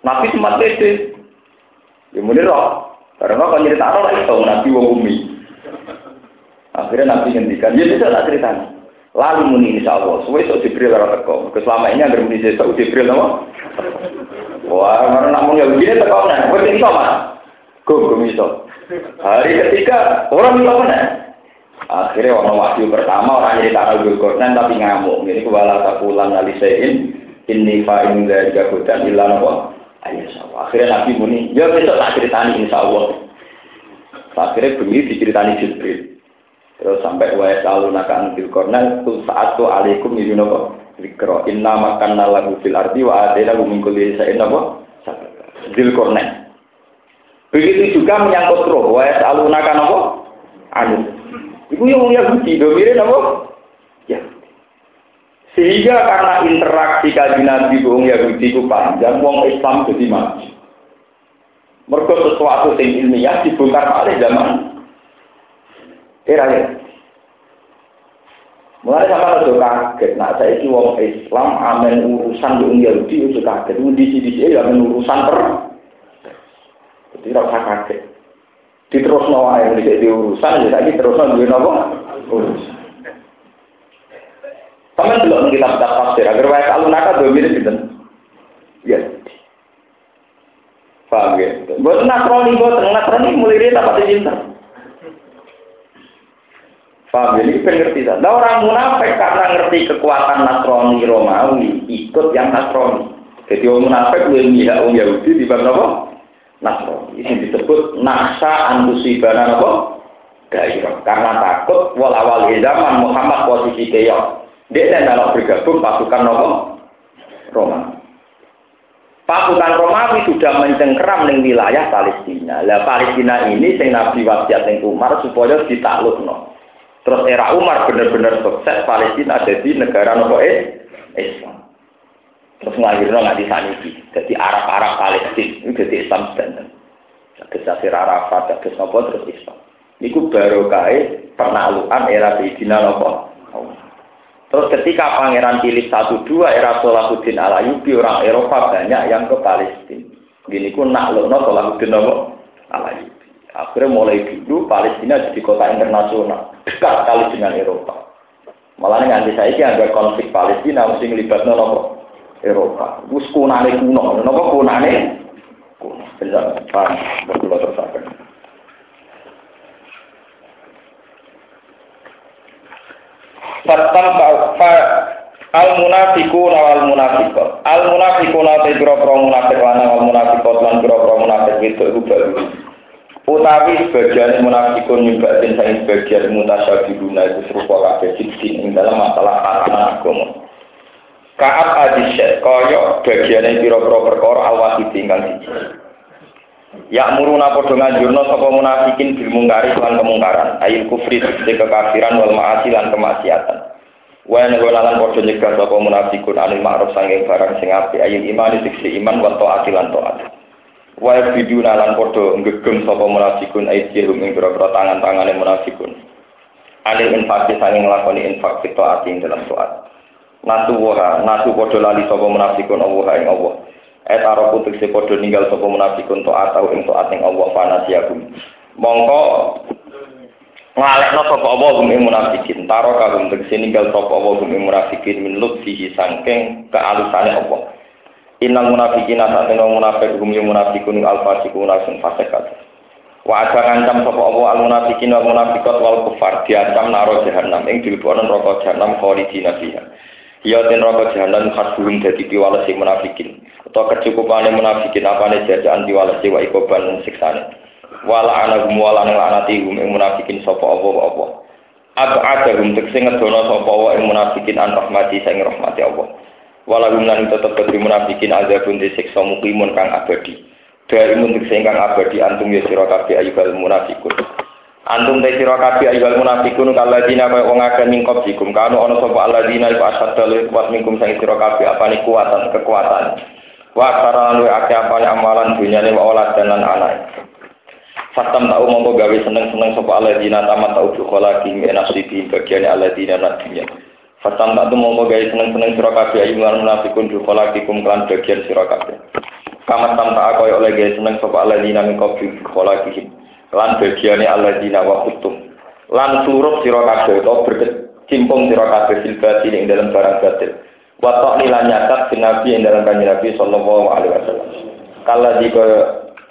Nabi sempat pede. Ya muni roh. Karena kalau cerita roh itu Nabi wong umi. Akhirnya Nabi ngendikan, ya bisa tak ceritanya. Lalu muni insya Allah, semua itu Jibril orang teko. Selama ini agar muni saya tahu Jibril nama. Wah, karena namun ya begini teko nih. Wes ini sama. Gue bisa. Hari ketiga orang bisa mana? Akhirnya orang wahyu pertama orang jadi tanah Zulkarnain tapi ngamuk. Ini kebala takulan alisein ini fa'in dari gabutan ilah apa? Ayo sawah. Akhirnya Nabi muni, ya besok tak ceritani insya Allah. Akhirnya begini diceritani Jibril. Terus sampai wa yasalu naka antil kornel tu saat tu alaikum yudino kok zikro inna makan lagu fil ardi wa adena min kulli sa'in apa? Zil kornel. Begitu juga menyangkut roh wa yasalu naka apa? Anu. Ibu yang Yahudi, domirin apa? Ya. Sehingga karena interaksi kaji Nabi wong Yahudi itu panjang, wong Islam jadi maju. Mereka sesuatu yang ilmiah dibongkar oleh zaman era ya. Mulai sama itu kaget, nah saya itu wong Islam amen urusan wong Yahudi itu kaget, di sini sini ya amen urusan per, jadi usah kaget. Diterus nawa yang di urusan, terus nawa nawa urusan. Sama belum kita baca tafsir agar wae alunaka dua mirip gitu. Ya. Paham ya? Buat nasrani, buat nasrani mulai dia dapat cinta. Paham ya? Ini pengerti tak? Nah, orang munafik karena ngerti kekuatan Nasrani Romawi ikut yang Nasrani. Jadi orang munafik lebih mihak orang Yahudi di bawah apa? Nasrani. Ini disebut naksa antusibana apa? Gairah. Karena takut walawal zaman Muhammad posisi keok. Dia tidak bergabung pasukan Nopo Roma. Pasukan Romawi sudah mencengkeram di wilayah Palestina. Lah Palestina ini sing Nabi wasiat ning Umar supaya ditaklukno. Terus era Umar benar-benar sukses Palestina jadi negara nopo eh Islam. Terus ngelahirno nggak saniki. Jadi Arab-Arab Palestina itu jadi Islam standar. Jadi Safir Arafat, jadi nopo terus Islam. Niku baru kaya penaklukan era Sayyidina nopo. Terus ketika Pangeran Philip satu dua era Salahuddin Alayubi orang Eropa banyak yang ke Palestina. Gini pun nak lo Salahuddin Alayubi. Akhirnya mulai dulu Palestina jadi kota internasional dekat sekali dengan Eropa. Malah nganti saiki ada konflik Palestina mesti nglibatno napa? Eropa. Wis kunane kuno, napa kunane? Kuno. Bener, paham. Kula terusaken. Fatam fa al munafiquna wal munafiqat. Al munafiquna te pira-pira munafik lanang wal munafiqat lan pira-pira munafik itu iku baru. Utawi sebagian munafikun nyumbatin sang sebagian mutasyabihuna itu serupa kabeh siji ing dalam masalah tatanan agama. Kaat adisya kaya bagiane pira-pira perkara tinggal siji. Ya muruna padha nganjurna sapa munafikin bil mungkari lan kemungkaran, ayil kufri tegese kekafiran wal maasi lan kemaksiatan. Wa lan padha nyegah sapa munafikun anil ma'ruf sanging barang sing apik ayil iman tegese iman wa taat lan taat. wa biduna lan padha nggegem sapa munafikun aidhum ing pira tangan-tangane munafikun alil infak sanging nglakoni infak fito ati ing dalam taat natu wa natu padha lali sapa munafikun Allah ing Allah etaro putuk se padha ninggal sapa munafikun taat atau ing taat ing Allah fanasiyakum mongko ngalekno sapa Allah gum ing munafikin taro kagum tegese ninggal sapa Allah gum ing munafikin min lutfihi sangking kealusane Allah Innal munafiqina satena munafik hum yung munafiqun al fasiquna sing fasikat. Wa ada ngancam sapa Allah al munafiqin wal munafiqat wal kufar diancam naro jahanam ing dilebokno neraka jahanam khalidina fiha. Ya ten neraka jahanam khasbuhum dadi piwales sing munafikin. Utawa kecukupane munafikin apane jajaan piwales wa ikoban siksane. Wala anahum wala laknati hum ing munafikin sapa apa. Ab'ada hum tekse ngedono sapa Allah ing munafikin an rahmati sing rahmati Allah. Walau lan tetep kedri munafikin azabun disiksa mukimun kang abadi. Dari untuk kang abadi antum ya sira kabeh ayyuhal munafikun. Antum te sira kabeh ayyuhal munafikun kalladina kaya wong akeh mingkop jikum kanu ana sapa alladina iku asadda kuat mingkum sang sira kabeh apane kuatan kekuatan. Wa tara lu akeh apane amalan dunyane wa olad dan anak. Fatam tau mongko gawe seneng-seneng sapa alladina tamat tau dukhala ki nafsi bagian alladina nadinya. Fatam tak mau mau gaya seneng seneng sira kabeh ayu lan munafikun bi kholaqikum kelan bagian sira kabeh. Kamat tam tak koyo oleh gaya seneng sapa alladzina min qabli bi kholaqihim. Lan bagiane alladzina wa kutum. Lan surup sira kabeh utawa berkecimpung fil batin ing dalam barang batil. Wa ta'li lan nyatat Nabi ing dalam kanjeng Nabi sallallahu alaihi wasallam. Kala diko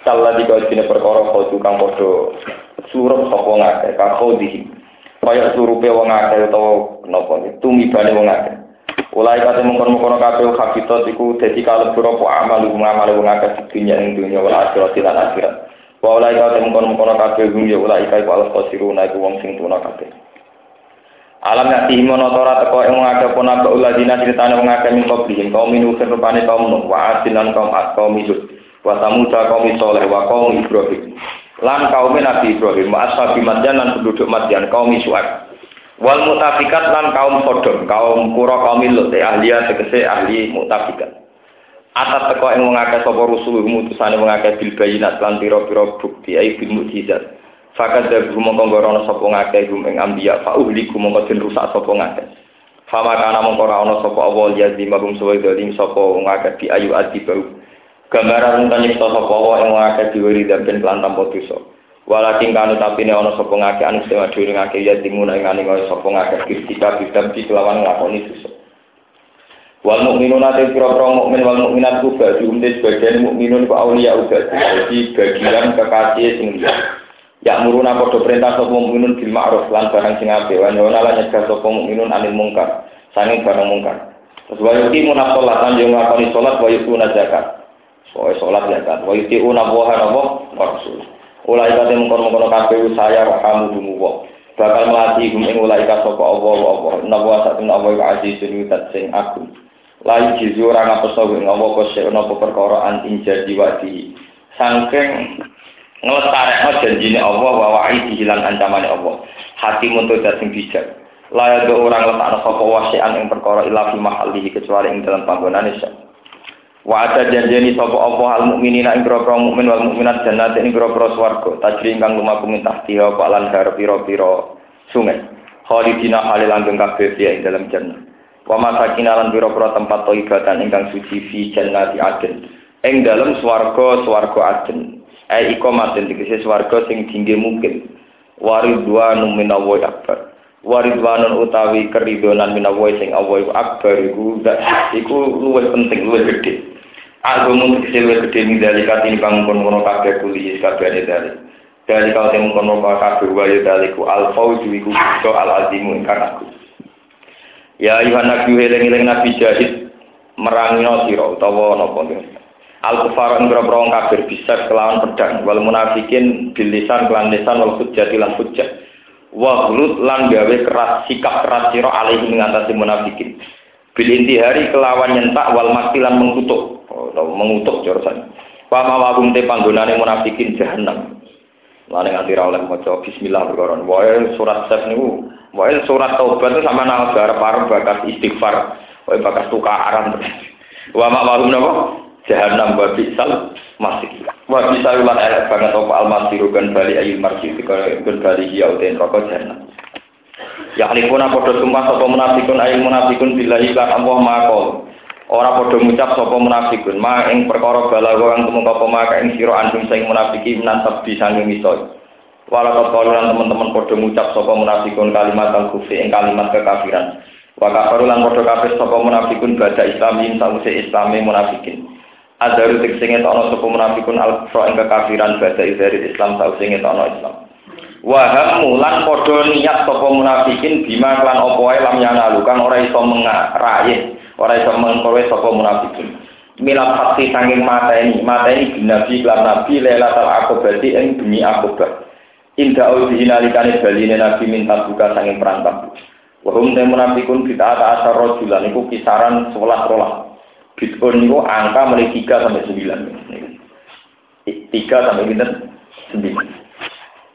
kala diko dine perkara kau tukang padha surup sapa ngake ka khodihi kaya surupe wong akeh utawa napa tumibane wong akeh Ulai kate mengkon-mengkon kabeh habitat iku dadi kalebu apa amal ngamal wong akeh dunya ing dunya wal akhirat lan akhirat. Wa ulai kate mengkon-mengkon kabeh hum ya ulai kae al khosiruna iku wong sing tuna kabeh. Alam ya timono tora teko ing pun apa uladina critane wong akeh min qablihim kaum minu rupane kaum nuh wa adilan kaum at kaum wa samuda kaum soleh wa kaum ibrahim. Lan kaum Nabi Ibrahim. Wa ashabi Madyan lan penduduk Madyan kaum Su'aib wal mutafikat lan kaum Sodom kaum kura kaum Lut eh, ahli tegese ahli mutafikat. Atat teko ing wong akeh sapa rusul mutusane wong bil bayinat lan pira-pira bukti ai bil mukjizat fakat dabu mongko ngorono sapa ngakeh gum ing ambiya fa uhliku mongko den rusak sapa ngakeh. Fama kana mongko ora ana sapa Allah ya dimahum suwe dalim sapa wong akeh di ayu adi bau. Gambaran kan nyipta sapa wa ing akeh diwiri dan lan tanpa dosa. Walakin kanu tapi ne ana sapa ngake anu sing ngake ya dimuna ing ane sapa ngake kistika bidam di kelawan nglakoni dosa. Wal mukminuna te pira-pira mukmin wal mukminat ku bagi umte sebagian mukminun ku auliya uga. Jadi bagian kekasih sing liya Ya muruna padha perintah sapa mukminun bil ma'ruf lan barang sing apik wa nyuwun lan nyegah sapa mukminun anil mungkar sanging barang mungkar terus wa yuqimu nafsalatan yang nglakoni salat wa yuquna zakat sholat ya kan. Wa yuti una buah nabo rasul. Ulai kate mengkono-mengkono kabeh saya wa kamu dumu Bakal melatih gum ing ulai ka sapa Allah wa Allah. Nabo satun Allah wa azizun yutat sing agung. Lai jizu ora ngapeso ing Allah kok sik ana perkara anting jadi wadi. Sangking nglestarekno janjine Allah wa wa'idi hilang ancamane Allah. Hati untuk sing bijak. Layak orang letakno sapa wasian ing perkara ila fi mahalihi kecuali ing dalam panggonane sak. Wa ada janjeni sapa apa al mukminina ing pira mukmin wal mukminat jannat ing pira-pira swarga tajri ingkang lumaku min tahtiha apa lan har pira-pira sungai. Khalidina halil langgeng kabeh ing dalam jannah. Wa masakin lan pira-pira tempat thayyibatan ingkang suci fi jannati aden. Ing dalam swarga swarga aden. Ai iko maten dikese swarga sing tinggi mungkin. Waridwanu minallahi akbar. waridwanun utawi keridonan minawa sing Allah iku akbar iku iku luwih penting luwih gedhe. Agama kecil luwih gedhe ning dalika tinimbang kono-kono kabeh kuli kabeh dari dari kau temu kono kabeh wa ya daliku. Al fauju iku al azimu aku Ya ayuhan nabi eling-eling nabi jahid merangino sira utawa napa Al kufar ing boro kafir? Bisa kelawan pedang. Wal munafikin bilisan kelan lisan wal hujjati lan hujjah. Wa gulut lan gawe keras sikap keras sira alaihi ngatasi munafikin. Bil intihari kelawan nyentak wal makilan mengutuk atau oh, mengutuk jurusan. Wa mawagum te panggonane munafikin jahanam lan nganti ra oleh maca bismillah perkara. Wae surat sep niku wae surat taubat itu sama nang arep bakas istighfar. Wae bakas tukaran. Wa mawagum napa jahanam wa bisal masih. Wa bisa ulan elek banget apa almasiru kan bali ayil marji kan bali ya uten rokok jahanam ya alifuna padha sumpah sapa munafikun ayil munafikun billahi lan Allah maqol ora padha ngucap sapa munafikun ma ing perkara balago kang tumeka apa maka ing sira andung sing munafiki menantap bisa ngiso Walau kalulan teman-teman padha ngucap sapa munafikun kalimat al kufri ing kalimat kekafiran. Wa kafaru kafir sapa munafikun bada islamin sause islami munafikin Adaru tik sing ana sapa munafikun al-kufra ing kekafiran bada dari Islam tau sing ana Islam. Wa mulan padha niat sapa munafikin bima lan apa wae lam yanalu kang ora iso mengraih, ora iso mengkowe sapa munafikin. Milat hati sanging mata ini, mata ini binabi lan nabi lailatul akobati ing demi akobah. Indah uji nalikane baline nabi minta buka sanging perantap. Wahum te munafikun kita asar rojulan iku kisaran sebelas rolah. Bitcoin itu angka mulai 3 sampai 9. 3 sampai kita 9.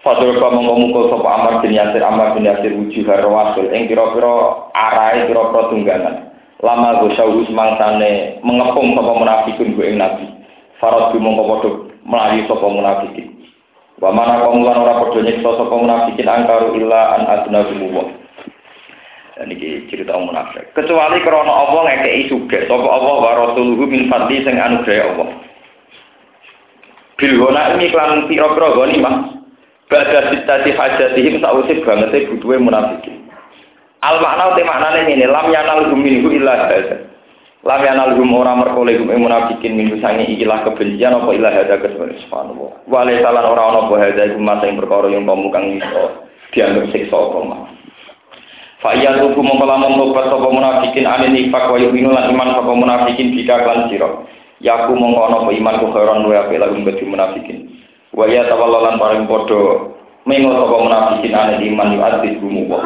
Fatul ka mongko mukul sapa Amar bin Yasir Amar bin Yasir wujuh rawasul ing kira-kira arahe kira-kira tunggangan. Lama gosau mangsane mengepung sapa munafikun ku ing Nabi. Farad ku mongko padha melayu sapa munafikin. Wa mana kaum lan ora padha nyiksa sapa munafikin angkaru illa an adna dan ini cerita munafik. Kecuali karena Allah ngekei juga. Sapa Allah wa rasuluhu min fadli sing anugerah Allah. Bilhona ini klan pira-pira goni mah. Bada sitati hajatihim sausih banget butuhe munafikin. Al makna te maknane ngene, lam yanal minhu illa hadza. Lam yanal hum ora merkole hum munafikin minggu sange ikilah kebencian apa illa hadza kesebut subhanallah. Wa la salan ora ana apa hadza iku masa yang kamu kang iso dianggap siksa apa Fa'iyat tuku mengkolamun tobat sopa munafikin anin nifak wa yubinu lan iman sopa munafikin bika klan siro. Yaku mengkono iman ku khairan wa yapi lagu bagi munafikin. Wa ya tawallalan paring podo mengo sopa munafikin anin iman yu adis gumu po.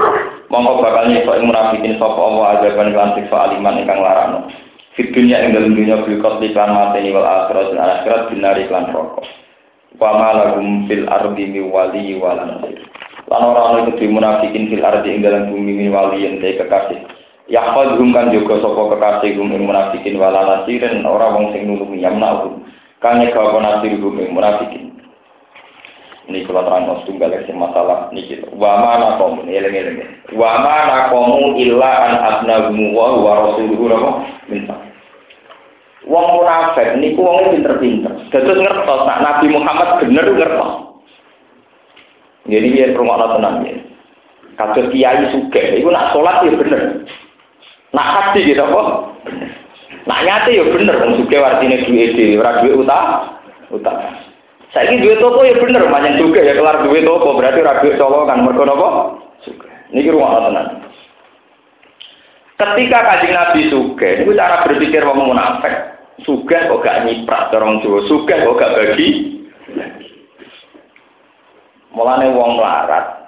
Mongko bakal nyiksa ing munafikin sopa Allah azaban klan siksa aliman ingkang larano. Fit dunia ing dalam dunia bilkot di klan mateni wal akhirat dan akhirat binari klan rokok. Wa ma fil ardi mi wali nasir. Lan ora ana iku munafikin fil ardi ing dalam bumi min waliyin te kekasih. Yahfadhum kan juga sapa kekasih gum ing munafikin wala nasirin ora wong sing nulungi yamna kang nyeka nasir gum ing munafikin? Ini kalau terang tunggal sing masalah niki wa mana kaum eling eling wa mana kaum illa an abnahu wa wa rasuluhu minta. Wong munafik niku wong pinter-pinter. Dados ngertos nak Nabi Muhammad bener ngertos. Jadi dia rumah tenang ya. Kasus kiai suge, itu nak sholat ya bener. Nak haji gitu kok. Nak nyate ya bener, wong suge artinya duit di, ora duit utang. Saya ini duit toko ya bener, banyak juga ya kelar duit toko berarti ora duit kan mereka nopo. Suge. Ini rumah tenang. Ketika kajian Nabi suge, itu cara berpikir wong munafik. Suge kok gak nyiprat orang Jawa, suge kok gak bagi. Mulane wong melarat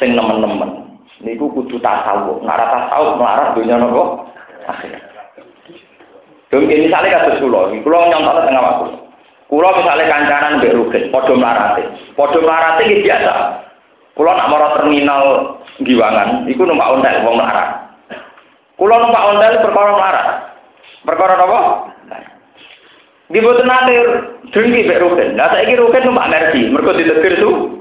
sing nemen-nemen niku kudu tasawuf. Nek ora tasawuf melarat dunya napa? Akhirat. Dong ini misalnya kasus kulo, kulo nyontok tengah waktu. Kulo misalnya kancanan mbek rugen, podo melarate. Podo melarate iki biasa. Kulo nak mara terminal Giwangan, iku numpak ontel wong melarat. Kulo numpak ontel perkara melarat. Perkara apa? Di boten nate dengki mek rugen. Lah saiki rugen numpak mercy, mergo ditegur tuh.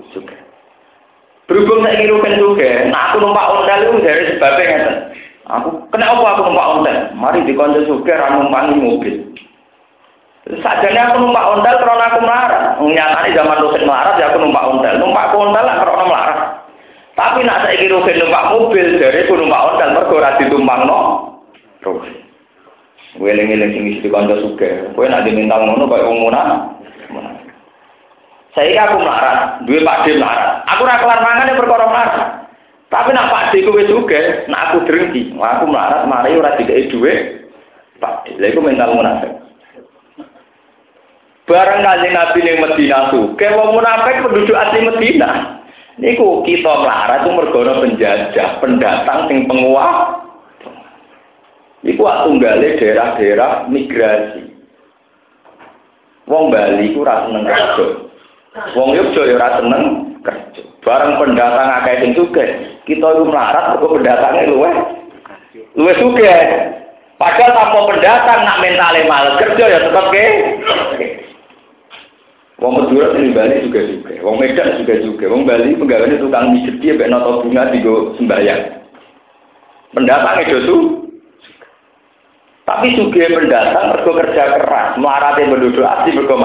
Berhubung saya kira kan juga, nah aku numpak ontel itu dari sebabnya ngeten. Aku kena apa aku numpak ontel? Mari di konco juga numpangi mobil. Sajane aku numpak ontel karena aku marah. Nyatane zaman dosen marah ya aku numpak ontel. Numpak ontel lah karena marah. Tapi nak saya kira numpak mobil dari ku numpak ontel mergo ora ditumpangno. Rugen. Weling-eling sing isi kanca suge. Kowe nak diminta ngono kaya wong munafik. Saya aku melarat, dua Pak D melarat. Aku ora kelar mangan ya perkara melarat. Tapi nak Pak D kowe juga, nak aku drengki. Aku melarat, mari ora dikai duit. Pak D, lha iku mental munafik. Barang kanjeng Nabi ning Medina suke, wong munafik penduduk asli Medina. Niku kita melarat itu mergono penjajah, pendatang sing penguat. Iku tunggale daerah-daerah migrasi. Wong Bali ku ora seneng. Wong Yogyakarta ya ora seneng kerja. Bareng pendatang akeh sing sugih, kita iku melarat kok pendatange luweh. Luweh sugih. Padahal tanpa pendatang nak mentale males kerja ya tetep ke. Wong Madura sing Bali juga juga, wong Medan juga juga, wong Bali penggaweane tukang mijet dia mek nata bunga digo sembayang. Pendatang itu tuh. Tapi juga pendatang mergo kerja keras, melarate penduduk asli mergo.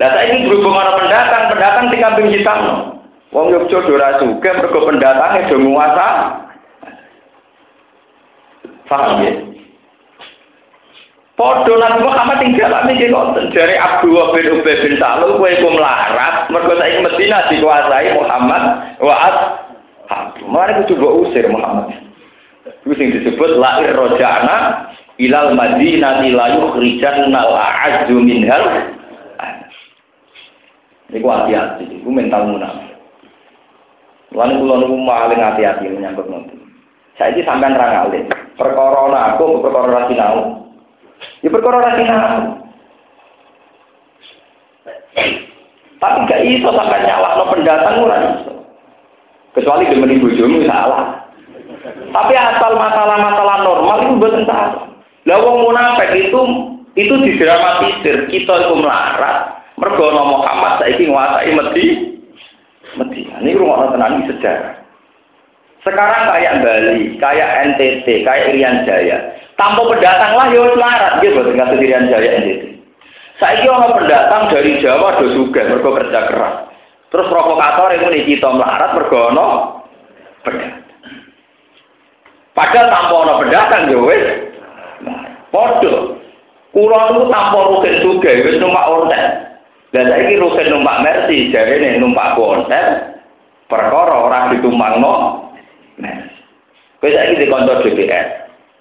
Saya ini berhubung orang pendatang, pendatang di kambing hitam. Wong Yogyakarta ora juga mergo pendatang itu menguasa. Paham ya? Podo Nabi Muhammad tinggal ini di konten dari Abu bin Ubay bin Salul kue ku melarat mergo saiki Medina dikuasai Muhammad wa as Mari kita coba usir Muhammad. Itu yang disebut lahir rojana ilal madinati la yukhrijanna al-a'azzu minhal. Ini hati-hati, itu mental munafik. Lalu kula niku paling hati-hati menyambut nanti. Saya ini sampai nerang alim. Perkara aku, perkara ra sinau. Ya perkara ora sinau. Tapi gak iso sampai nyala no pendatang ora iso. Kecuali demeni bojomu salah. Tapi asal masalah-masalah normal itu bukan salah. Lah wong munafik itu itu didramatisir. Kita itu melarat. Mergo Muhammad saiki nguasai Medi. Medi. Ini rumah tenan sejarah. Sekarang kayak Bali, kayak NTT, kayak Irian Jaya. Tanpa pendatang lah ya selarat gitu dengan Irian Jaya NTT. Saya kira pendatang dari Jawa do juga mergo kerja keras. Terus provokator itu nih kita melarat bergono pendatang. Padahal tanpa ono pendatang ya wis. Podo. Kulo niku tanpa rugen juga wis numpak ontel. Dan saiki rugen numpak Mercy, jarene numpak ontel. Perkara ora ditumpangno Nah, kowe saiki di kantor DPR,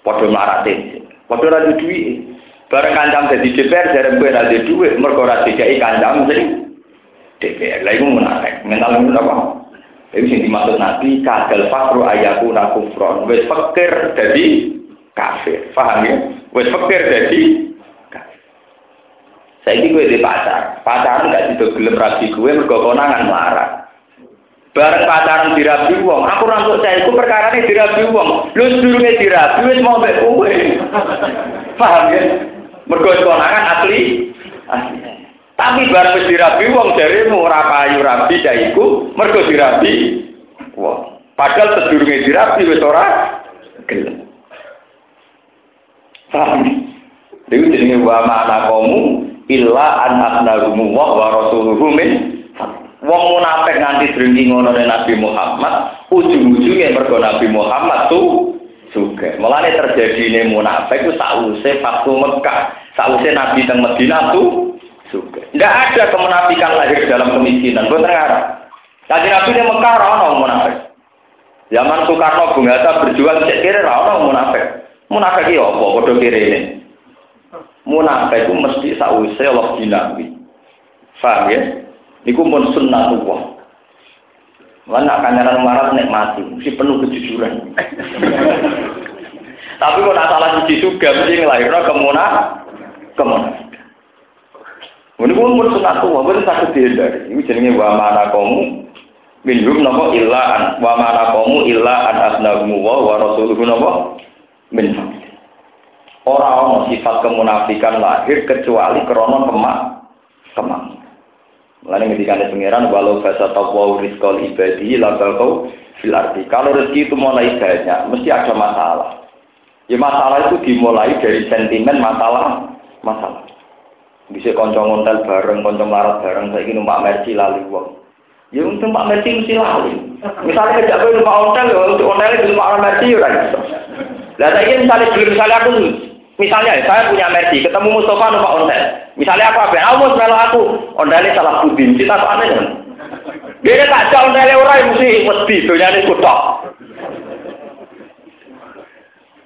padha marate. Padha ora duwe Bareng kancam dadi DPR jarem kowe ora duwe mergo ora dikai kancam sing DPR. Lah iku menarik. Mental itu apa? Itu sing dimaksud Nabi kadal fakru ayaku nakufron. Wis pikir dadi kafir. Paham ya? Wis pikir dadi Saiki kowe di pacar, pacaran gak sido gelem rabi kowe mergo konangan melarat. Bareng pacaran dirabi wong, aku rangkuk saya iku perkara ini dirabi wong. Lu sedurunge dirabi wis mau mbek kowe. Paham ya? Mergo konangan asli. Tapi bareng wis dirabi wong jarimu ora payu rabi iku mergo dirabi wong. Padahal sedurunge dirabi wis ora gelem. Paham? Dewi jenenge wa ma'ana kamu illa an asnarumu wa rasuluhu min Wong munafik nganti drengki ngono Nabi Muhammad, ujung-ujungnya mergo Nabi Muhammad tuh juga. Mulane terjadi ini munafik itu sause waktu Mekah, sause Nabi teng Medina tuh juga. Tidak ada kemunafikan lahir dalam kemiskinan. Bukan ngarang. Tadi Nabi di Mekah rano munafik. Zaman Soekarno Bung Hatta berjuang cek kiri rano munafik. Munafik iki apa? Padha kiri ini. Munafik itu mesti sause Allah Nabi. Faham ya? Niku pun sunnatullah. Mana kanyaran marah nikmati, mesti penuh kejujuran. Tapi kok salah suci juga mesti ngelahirno kemuna kemuna. Ini pun pun sunnatullah, pun sakit dihindari. Ini jenenge wa mana kamu minhum nopo illa an wa mana kamu illa an asnahumu wa wa rasuluhu nopo Orang sifat kemunafikan lahir kecuali krono kemak kemak. Mulane ketika ada pangeran walau bahasa taqwa rizqal ibadi la kau fil arti. Kalau rezeki itu mulai banyak, mesti ada masalah. Ya masalah itu dimulai dari sentimen masalah masalah. Bisa konco ngontel bareng, konco larat bareng, saya ingin numpak mercy lali wong. Ya untuk numpak mercy mesti lali. Misalnya kerja gue numpak hotel, ya untuk hotel itu numpak Mercy ya. Lah saya misalnya misalnya aku misalnya saya punya Mercy, ketemu Mustafa numpak hotel. Misalnya apa? Aku melo aku, hotelnya salah budin, kita kok aneh kan? Dia tak jauh hotelnya orang mesti wedi donyane kutok.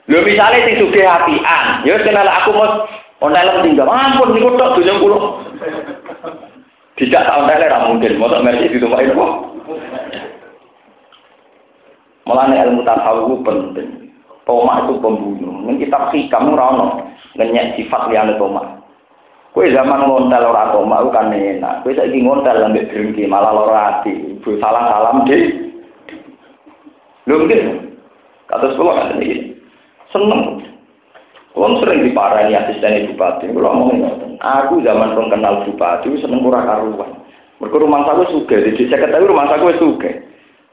Lho misalnya sing sugih apian, ya kenal aku mau ontel tinggal, ampun niku tok donya kula. Tidak tak ontel ra mungkin, mosok mersi ditumpaki napa? Mulane ilmu tasawuf penting. Tomak itu pembunuh. Ning kitab hikam ora ono ngenyek sifat liyane tomak. Kue zaman ngontel ora tomak kan enak. Kue saiki ngontel ambek drengki malah lara ati. Salam-salam deh. Lho mungkin. Kata sekolah kan ini seneng. Wong sering diparani asisten bupati. Kalau ngomong aku zaman pun kenal bupati, seneng kurang karuan. Mereka rumah saya suka, jadi saya ketahui rumah saya suka.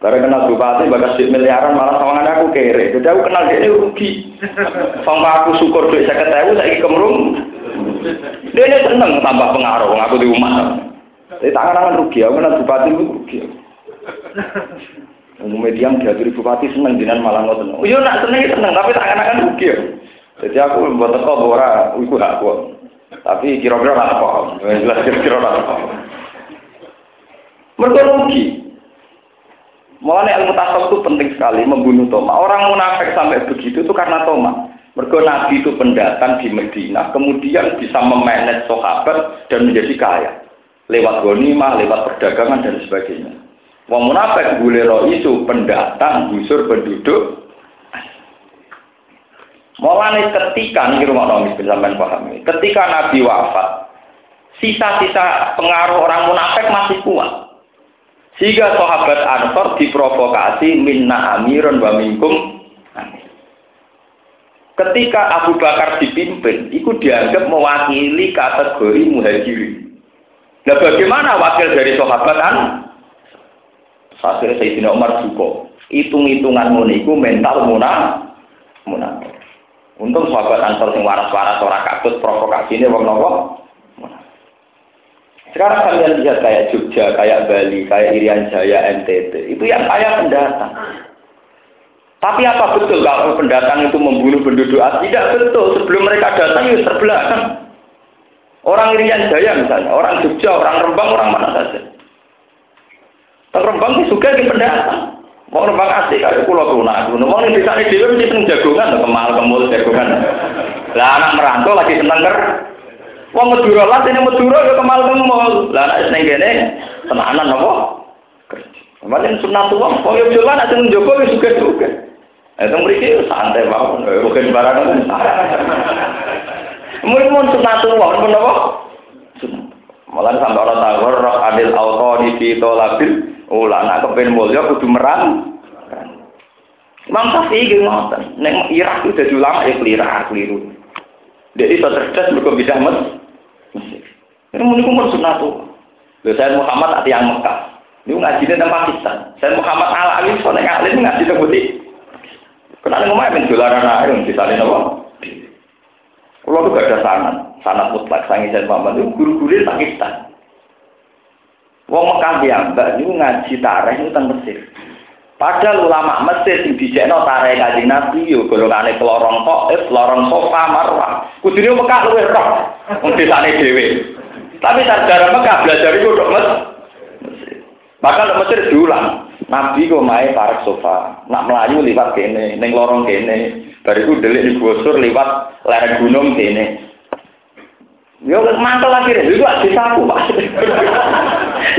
Karena kenal bupati, bagas duit miliaran malah sama aku kere. Jadi aku kenal dia rugi. Sama aku syukur duit saya ketahui, saya kemrung. Dia ini seneng tambah pengaruh, aku di rumah. Jadi tangan-tangan rugi, aku kenal bupati itu rugi. Umumnya diam diaturi bupati seneng jinan malah ngoten. Oh iya nak seneng seneng tapi akan rugi ya. Jadi aku membuat teko ora iku hak aku. Tapi kira-kira apa. Jelas kira-kira ora apa. Mereka rugi. Mulanya ilmu tasawuf itu penting sekali membunuh Toma. Orang munafik sampai begitu itu karena Toma. Mereka Nabi itu pendatang di Medina, kemudian bisa memanage sahabat dan menjadi kaya. Lewat gonimah, lewat perdagangan dan sebagainya. Wong munafik gulero isu pendatang, busur penduduk. Mulane ketika nih rumah nomis sampean pahami. Ketika Nabi wafat, sisa-sisa pengaruh orang munafik masih kuat. Sehingga sahabat Ansor diprovokasi minna amirun wa minkum Ketika Abu Bakar dipimpin, itu dianggap mewakili kategori muhajirin. Nah bagaimana wakil dari sahabat Ansor? Akhirnya Sayyidina Umar juga. Hitung-hitungan muniku mental munah. Munah. Untung sahabat Ansor yang waras-waras orang katut provokasi ini wong nopo. Sekarang kalian lihat kayak Jogja, kayak Bali, kayak Irian Jaya, NTT. Itu yang kaya pendatang. Tapi apa betul kalau pendatang itu membunuh penduduk asli? Tidak betul. Sebelum mereka datang itu terbelakang. Orang Irian Jaya misalnya, orang Jogja, orang Rembang, orang mana saja. Teng Rembang ki suka di pendatang. Mau Rembang asik kaya pulau tuna. Mau ning desa dhewe mesti jagongan kemal kemul jagongan. Lah anak merantau lagi seneng ker. Wong Madura lah ini Madura ya kemal kemul. Lah anak seneng kene tenanan apa? Kemarin sunat tua, kok yo jalan nek seneng jogo wis suka-suka. Itu mriki santai mawon, rugen barang. Mungkin mun sunat tua, menapa? Sunat. Malah sampai orang tahu roh adil auto di situ labil Ula anak kepen mulya kudu merang. Imam Syafi'i iki ngoten. Nek Irak itu dadi ulama ya keliru, keliru. Dia itu cerdas mergo bisa mes. Ini meniku mun sunah tuh. Lha saya Muhammad ati yang Mekah. Ini ngaji tentang Pakistan. Saya Muhammad Al Alim soalnya ngalim ngaji tentang putih. Kenapa ngomong ben dolaran ae di sana apa? Kalau tuh gak ada sanat, sanat mutlak sangi saya Muhammad itu guru-guru Pakistan. Wong Mekah mbak niku ngaji tareh niku teng Mesir. Padahal ulama Mesir sing dijekno tareh Kanjeng Nabi yo golongane kelorong eh kelorong sofa marwah. Kudune Mekah luwih roh wong desane dhewe. Tapi sarjana Mekah belajar iku tok Mesir. Maka Mesir diulang. Nabi kok mae parek sofa, nak melayu liwat kene, ning lorong kene, bariku delik digosur liwat lereng gunung kene. Yo mantel deh, itu aja saku pak.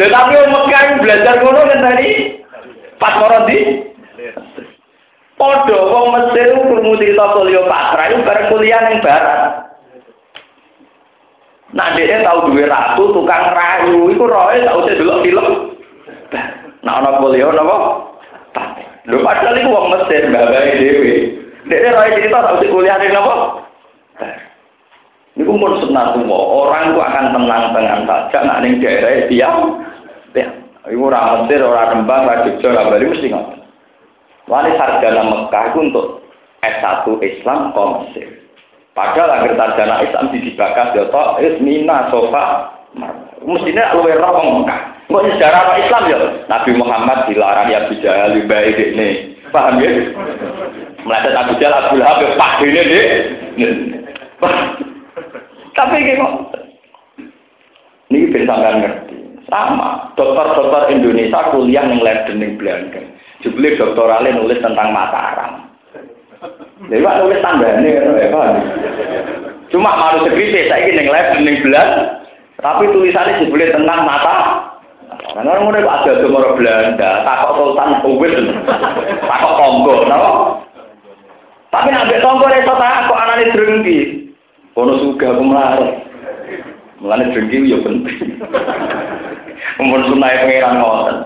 Lha tapi Mekah belajar ngono kan tadi pas koron di. Podo wong Mesir krungu cerita Cleopatra itu bareng kuliah ning barat. Nah dia tahu duwe ratu tukang rayu, iku roe tau delok film. Nah ana kuliah napa? Lho padahal iku wong Mesir babae dhewe. Dia roe cerita tau kuliah ning napa? Ini pun semua Orang itu akan tenang-tenang saja. Nak ning daerah diam. Ya. Ibu orang Mesir, orang Rembang, orang Jogja, orang Bali mesti nggak. Wali sarjana Mekah itu untuk S1 Islam ke Mesir. Padahal agar sarjana Islam di dibakar ya toh Mina sofa. Mestinya luwe roh Mekah. Kok sejarah Islam ya? Nabi Muhammad dilarang ya Abu Jahal baik ini. Paham ya? Melihat Abu Jahal Abu Lahab ya, pak ini deh. Tapi ini kok ini bisa ngerti. Sama, dokter-dokter Indonesia kuliah yang lab ning Belanda. Jebule doktorale nulis tentang Mataram. Lha nulis tandane ya, Cuma malu sekritis saya ning lab ning Belanda. Tapi tulisannya jebule tentang mata karena orang udah ada orang Belanda, takut Sultan Kuwait, takut Kongo, no? Tapi nabi Kongo itu takut anaknya drengki, kono suka aku melarat, melane drengki ya penting. Umur sunai pengiran ngoten.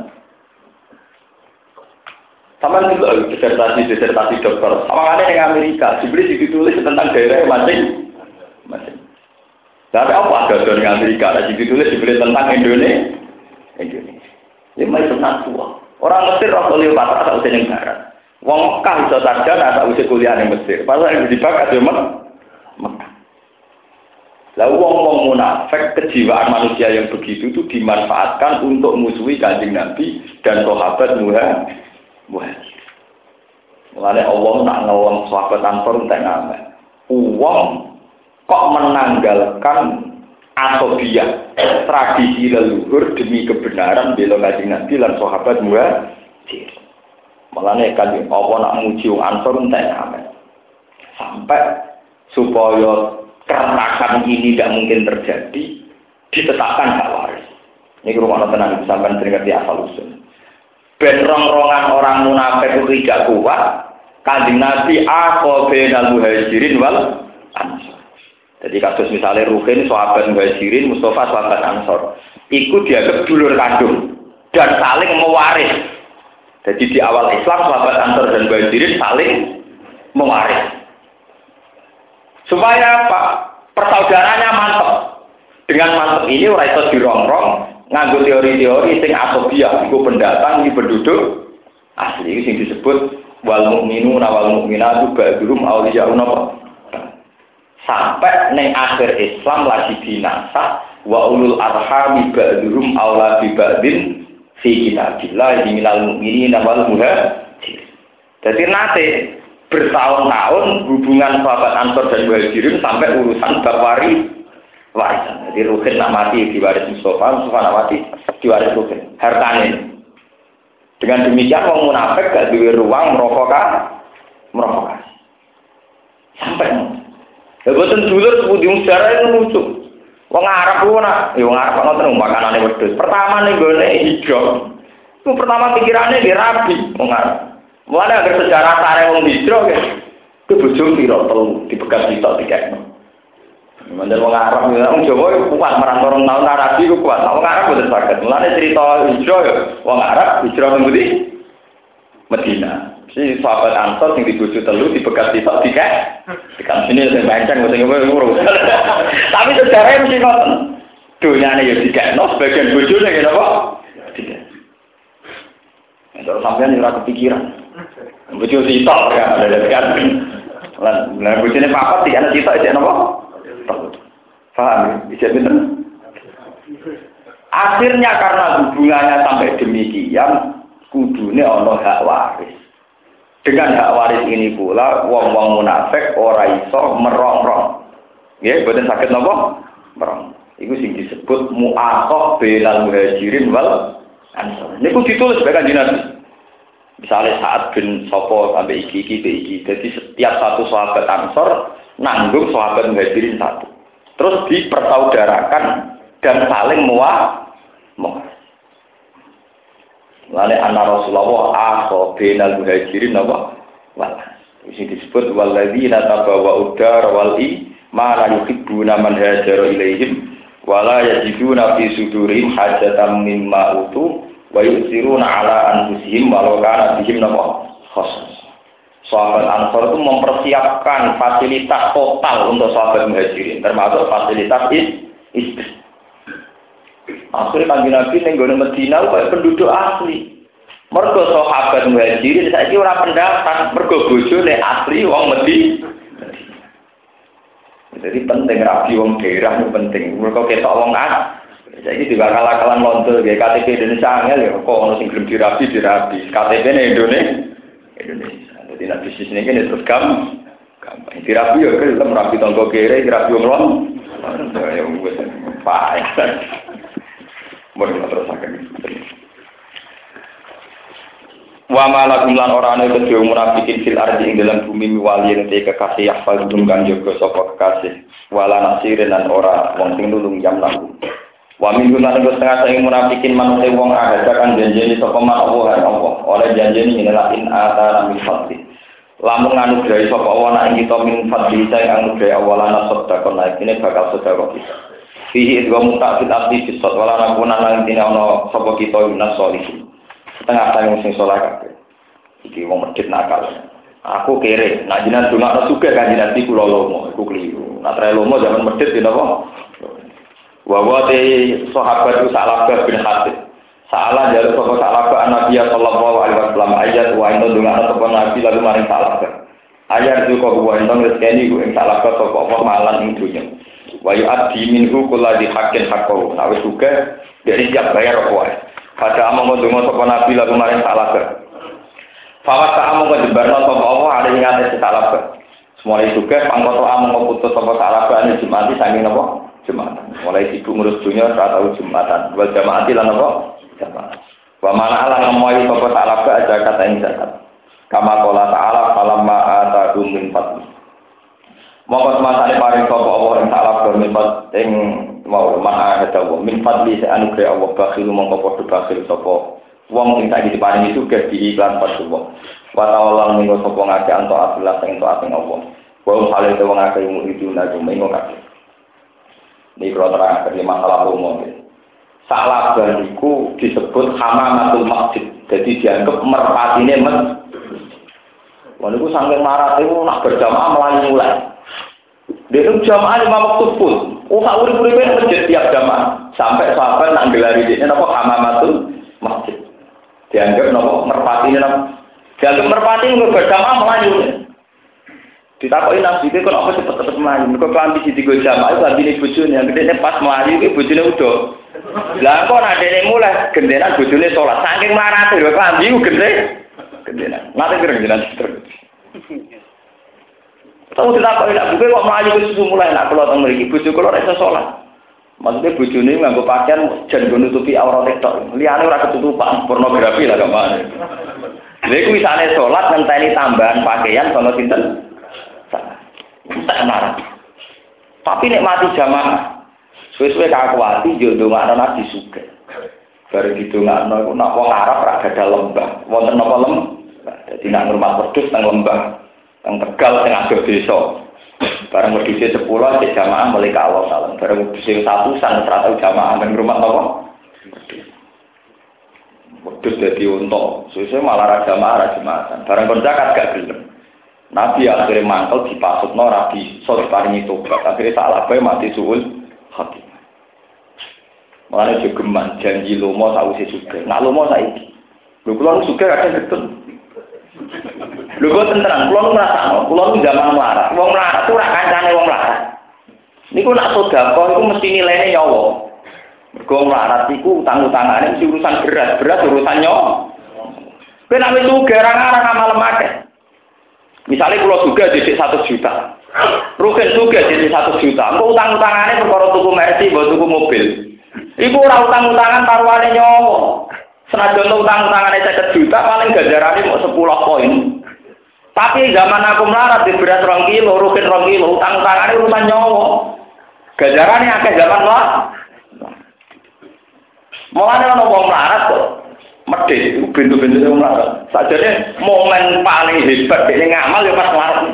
Sama juga disertasi disertasi dokter. Ada yang Amerika, dibeli ditulis tentang daerah masing masing. Tapi apa ada dari Amerika? Ada ditulis dibeli tentang Indonesia. Indonesia. Ini masih tua. Orang Mesir waktu Cleopatra tak usah yang barat. Wong Mekah bisa sarjana tak usah kuliah di Mesir. Pasal yang dibakat di Mekah. Lalu wong-wong munafik kejiwaan manusia yang begitu itu dimanfaatkan untuk musuhi kanjeng Nabi dan sahabat. Muhajir. Mulanya Allah nak ngawang sahabat Ansor untuk ngamen. Uang kok menanggalkan asobia tradisi leluhur demi kebenaran bela kajian nabi dan sahabat muhajir. Malah kan apa nak muji ansor entek amen. Sampai supaya keretakan ini tidak mungkin terjadi ditetapkan hak waris. Ini rumah tenang sampai teringat di asal usul. Ben rong-rongan orang munafik itu tidak kuat. Kanjeng Nabi aku benal muhajirin wal ansor. Jadi kasus misalnya Ruhin, sahabat Muhajirin, Mustafa, sahabat Ansor. Ikut dianggap dulur kandung dan saling mewaris. Jadi di awal Islam sahabat Ansor dan Muhajirin saling mewaris. Supaya apa? Persaudaranya mantap. Dengan mantap ini ora iso dirongrong nganggo teori-teori sing asobiah iku pendatang iki penduduk asli sing disebut wal mukminuna wal mukminatu ba'dhum awliya'un apa? sampai neng akhir Islam lagi binasa wa ulul arhami ba'duhum aula bi ba'din fi kitabillah minal mu'minina wal muhajirin. Jadi nanti bertahun-tahun hubungan sahabat Ansor dan Muhajirin sampai urusan bab wari warisan. Jadi Ruhin nak mati diwaris Mustafa, Mustafa nak mati diwaris Ruhin. Hartanya. Dengan demikian orang munafik gak duwe ruang merokok merokok. Sampai Ya boten dulur sepundi sejarah itu lucu. Wong Arab ku nak, ya wong Arab ngoten makanane wedhus. Pertama ning gone hijau. Itu pertama pikirannya di rabi wong Arab. Mulane agar sejarah sare wong hijau ya. Ku bojo piro telu dipegat sitok dikekno. Mandel wong Arab wong Jawa ya kuat marang orang tahun Arabi ku kuat. Wong Arab boten saged. Mulane cerita hijau ya wong Arab hijau ning Medina. Si sahabat Ansor yang dibujuk telu dibekas sitok tiga. Tekan sini saya bancang mesti ngurus. Tapi sejarahnya mesti ngoten. Dunia ini ya tiga. No sebagian bujurnya gitu kok. Tiga. Terus sampean ora kepikiran. Bujuk sitok ya ada kan. Lan lan bujune papat tiga sitok itu napa? Paham? Bisa bener? Akhirnya karena hubungannya sampai demikian, kudune ono hak waris. Dengan hak waris ini pula wong-wong munafik ora iso merong-rong. Ya, boten sakit nopo? Merong. Iku sing disebut mu'aqah bainal muhajirin wal ansor. Niku ditulis bae kanjeng. Misalnya saat bin sopo sampai iki iki iki. Jadi setiap satu sahabat ansor nanggung sahabat muhajirin satu. Terus dipersaudarakan dan saling muah muah. Lane anna Rasulullah akho benal muhajirin apa? Wal. Ini disebut walladzina tabawa udar wal i ma la yuhibbuna man hajara ilaihim wala yajiduna fi sudurihim hajatan mimma utu wa yusiruna ala anfusihim walau kana bihim napa khusus. Sahabat Ansor itu mempersiapkan fasilitas total untuk sahabat muhajirin, termasuk fasilitas istri. Akhirnya kanji Nabi ning gone Medina kayak penduduk asli. Mergo sahabat muhajirin saiki ora pendatang, mergo bojone asli wong Medina. Jadi penting rapi wong daerah penting. Mergo ketok wong asli. Jadi juga kalah kalah lontor ya KTP Indonesia angel ya kok ono sing gelem dirabi dirabi. KTP ne Indonesia. Indonesia. Jadi nak bisnis ini kan terus gampang. Gampang. Dirabi ya kan rapi tonggo kere, dirabi wong lon. Ya wis payah. Mau terus akan Wa malakum lan ora ana kedhe munafikin fil ardi ing dalam bumi wali yen te kekasih yahfal dum kang jaga sapa kekasih wala nasirin lan ora wong sing nulung jam laku. Wa min lan iku setengah sing munafikin manute wong ada kan janjeni sapa man Allah Allah oleh janjeni inilah in atara min fadli. Lamun nganugrahi sapa Allah nek kita min fadli saya nganugrahi awalana sedekah naik ini bakal sedekah kita. Fihi idwa mutak fit abdi fisot wala nakuna lan tine ana sapa kita yunas solihin setengah tahun sing soleh kabeh. Iki wong medhit nakal. Aku kere, nak jinan dongakno suka kan jinan iku lomo, iku keliru. Nak lomo zaman medhit ya napa? Wa wa te sahabat itu salah bin Hatib. Salah jalur sapa salah ke Nabi sallallahu alaihi wasallam ayat wa inna sapa Nabi lalu maring salah ke. Ayat itu kok wa inna rezeki ku ing salah ke sapa apa malan ing dunya. Wa minhu kulladhi haqqin haqqahu. Nah suka dari siap bayar apa. Pada among kondungo sopo nabi lalu maring salah ke. Fawat tak among kejebarno sopo Allah ada yang ada si salah ke. Mulai juga pangkoto among keputus sopo salah ke ini jumati sangi nopo jumatan. Mulai sibuk ngurus dunia saat tahu jumatan. Wal jamaati lan nopo jamaat. Wa mana ala ngemoy sopo ke aja kata ini zakat. Kama kola ta'ala falamma atakum min fadli. Mongko semasane paring sapa Allah ing salah ke min ing mau maha ada wa min fadli sa anugerah Allah bakhil mongko padha bakhil sapa wong sing tak diparingi sugih di iklan padha wong wa ta'ala minggo sapa ngake anto asilah sing to asing Allah wa hale te wong akeh mu itu ini kalau terang dari masalah umum salah iku disebut hamamatul masjid jadi dianggap merpatine masjid Wah, itu sampai marah itu nak berjamaah melayu mulai. Dia itu jamaah lima waktu pun. Oh, tak urip urip masjid tiap jamaah. Sampai sahabat nak gelari ini apa hamamatul masjid. Dianggap nopo merpati ini nopo. Dianggap merpati nggak berjamaah melayu. Ditakoki nabi itu kok apa cepet-cepet melayu. Mereka kelambi di tiga jamaah itu lagi nih bujun yang gede pas melayu itu bujunnya udah. Lah kok nak dene mulai gendenan bujune sholat. Saking marah tuh kelambi itu gede. Gendenan. Nanti kira-kira terus. Tahu tidak kok tidak buka kok melayu ke susu mulai nak tentang mereka bujuk kalau rasa sholat. Maksudnya bujuk ini nganggo pakaian jangan nutupi aurat itu. Liane ora ketutupan pornografi lah ke mana. Jadi misalnya sholat ngenteni tambahan pakaian kalau sinten. Tak marah. Tapi nek mati jamaah. Suwe-suwe kakuati yo ndongakno nabi suka. Baru nggak nol, nak wong Arab rak ada lembah, wonten napa lembah. Jadi nak rumah wedhus nang lembah, nang Tegal teng adoh desa. Barang wedhus sepuluh cek jamaah mulai kawal salam. Barang wedhus satu san serata jamaah nang rumah napa? Wedhus dadi unta. Suwe malah ra jamaah ra jemaatan. Barang kon zakat gak gelem. Nabi akhirnya mantel dipasutno rabi so diparingi tobat. Akhirnya salah bae mati suul hati. Mulane jogeman janji lomo sausi juga. Nak lomo saiki. Lho kula nu suka kadang getun. Lho kok tenteran, kula nu ngrasakno, kula nu zaman melarat. Wong melarat ora kancane wong melarat. Niku nak sedekah iku mesti nilainya nyawa. Mergo melarat iku utang-utangane mesti urusan berat, berat urusan nek wis sugih arang-arang amal akeh. Misalnya kalau juga jadi satu juta, Rugen juga jadi satu juta. Engkau utang-utangannya perkara tuku mercy, buat tuku mobil. Iku ora utang-utangan taruhane nyawa. Senajan utang-utangannya seket juta, paling gajarannya mau sepuluh poin. Tapi zaman aku melarat di beras rong kilo, rugen rong kilo, utang-utangannya urusan nyawa. Gajarannya akeh zaman lah. Mulane ana wong melarat kok medhit itu bintu-bintu sing melarat. Sajane momen paling hebat dene ngamal ya pas melarat.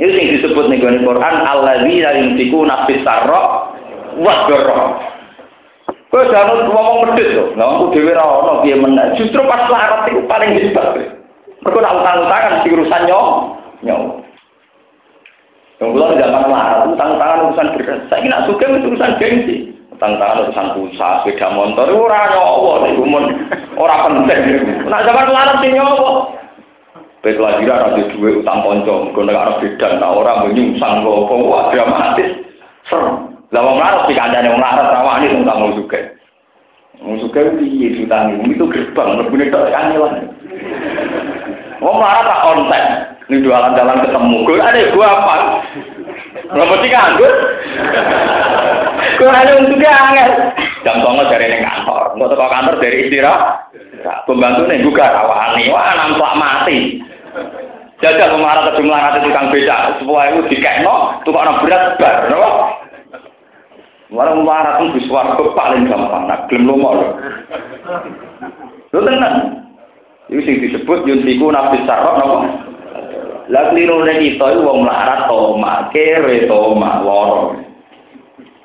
Itu yang disebut nih Quran alladzina yunfikuna fis sarra wa dharra. Kowe jangan ngomong medhit to. Lah aku dhewe ra piye meneh. Justru pas melarat itu paling hebat. Mergo nak utang-utangan di urusan nyawa. Nyawa. Yang zaman melarat, utang-utangan urusan beras. Saya nak suka urusan gengsi. Utang-utangan urusan pulsa, sepeda motor, ora nyawa, itu ora penting. Nak zaman melarat sih nyawa. Baik lagi ada duit utang ponco, nek arep beda, nah ora menyungsang kok wah dramatis. Serem. Lah wong larat dikancane wong larat rawani wong kamu juga. Wong juga piye diutangi? Itu gerbang lebune tok kangelan. Wong larat tak konten. Ini jualan jalan ketemu. Gue ada gua apa? Rambut ini nganggur. Kurangnya untungnya angin. Jam tonggol dari ning kantor. Nggak tahu kantor dari istirahat. Pembantu ini juga rawani. Wah, nampak mati. Jajal memarah sejumlah rata tukang beca. Semua itu dikekno, tukang berat, bar. Kenapa? Walau memarah itu biswar paling gampang. Nah, gelam lo mau. Itu tenang. Itu disebut, yuntiku nabi sarap, kenapa? Lah klirune kita iku wong melarat toma, kere toma, loro.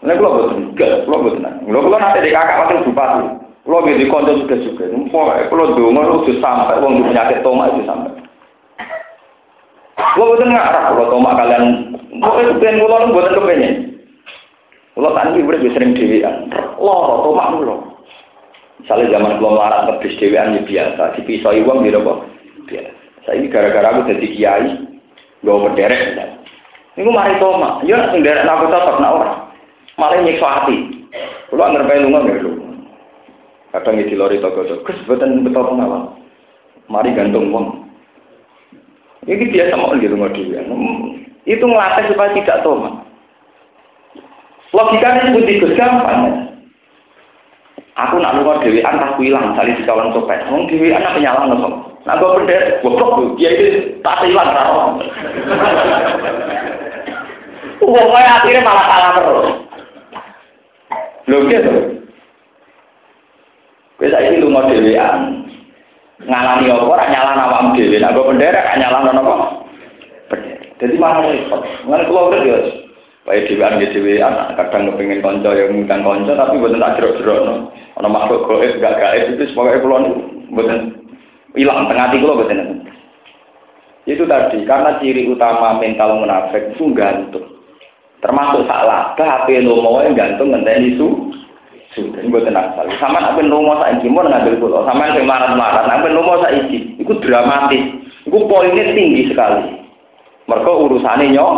Nek kula boten, gak, kula boten. Kula kula nate di kakak wakil bupati. Kula nggih di kanca juga. Pokoke kula donga lu sampai wong penyakit toma itu sampai. Kula boten ngarah kula toma kalian. Pokoke ben kula boten kepengen. Kula kan iki urip sering dhewean. Loro toma kula. Misalnya zaman kula melarat ngebis dhewean ya biasa, dipisoi wong ya apa? Biasa. Saya ini gara-gara aku jadi kiai, gak berderek. Ini mari toma, ya nak derek aku tetap nak orang. Malah nyiksa hati. Kalau ngerti lunga nggak lu. Kadang di lori toko toko, kes betul pengawal. Mari gantung uang. Ini biasa mau di rumah dia. Itu ngelatih supaya tidak toma. Logikanya itu gampang. Aku nak luar dewi tak hilang, saling dikawan copet. Wong dewi anak penyalang nggak Nah, gue pendek, goblok dia itu tak hilang rawan. Pokoknya akhirnya malah salah terus. Lho gitu. Kowe saiki lunga dhewean. Ngalami apa ora nyalahno awakmu dhewe. Nek gue pendek ora nyalahno napa? Jadi malah repot. Ngene kula urip ya. Wae dhewean nggih dhewean kadang kepengin kanca yang ngundang kanca tapi mboten tak jerok-jerokno. Ana makhluk gaib gak gaib itu sebagai kula mboten hilang tengah hati kalau betul itu tadi karena ciri utama mental munafik itu gantung termasuk salah HP mau yang gantung ngenteni su sudah buat tenang sekali sama apa nomo saya ini mau ngambil sama yang marah marah apa nomo saya ini itu dramatis. Itu poinnya tinggi sekali. Mereka urusannya nyok.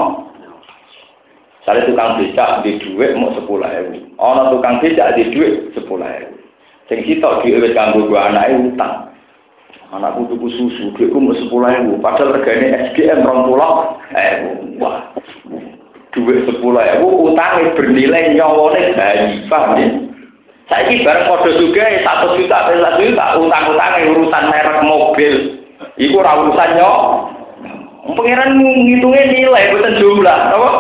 Saya tukang becak di duit mau sepuluh ribu. Ono tukang becak di duit sepuluh ribu. Sing kita di wis kanggo gua anake utang. Anakku tuku susu, duitku mau sepuluh ribu. Padahal regane SGM rong pulau, eh, wah, duit sepuluh ribu, utangnya bernilai nyawone bayi, paham ya? Saya ini bareng kode juga satu juta, satu juta, utang-utangnya urusan merek mobil. Iku ora urusan nyok. Pengiran ngitungnya nilai, bukan jumlah, apa?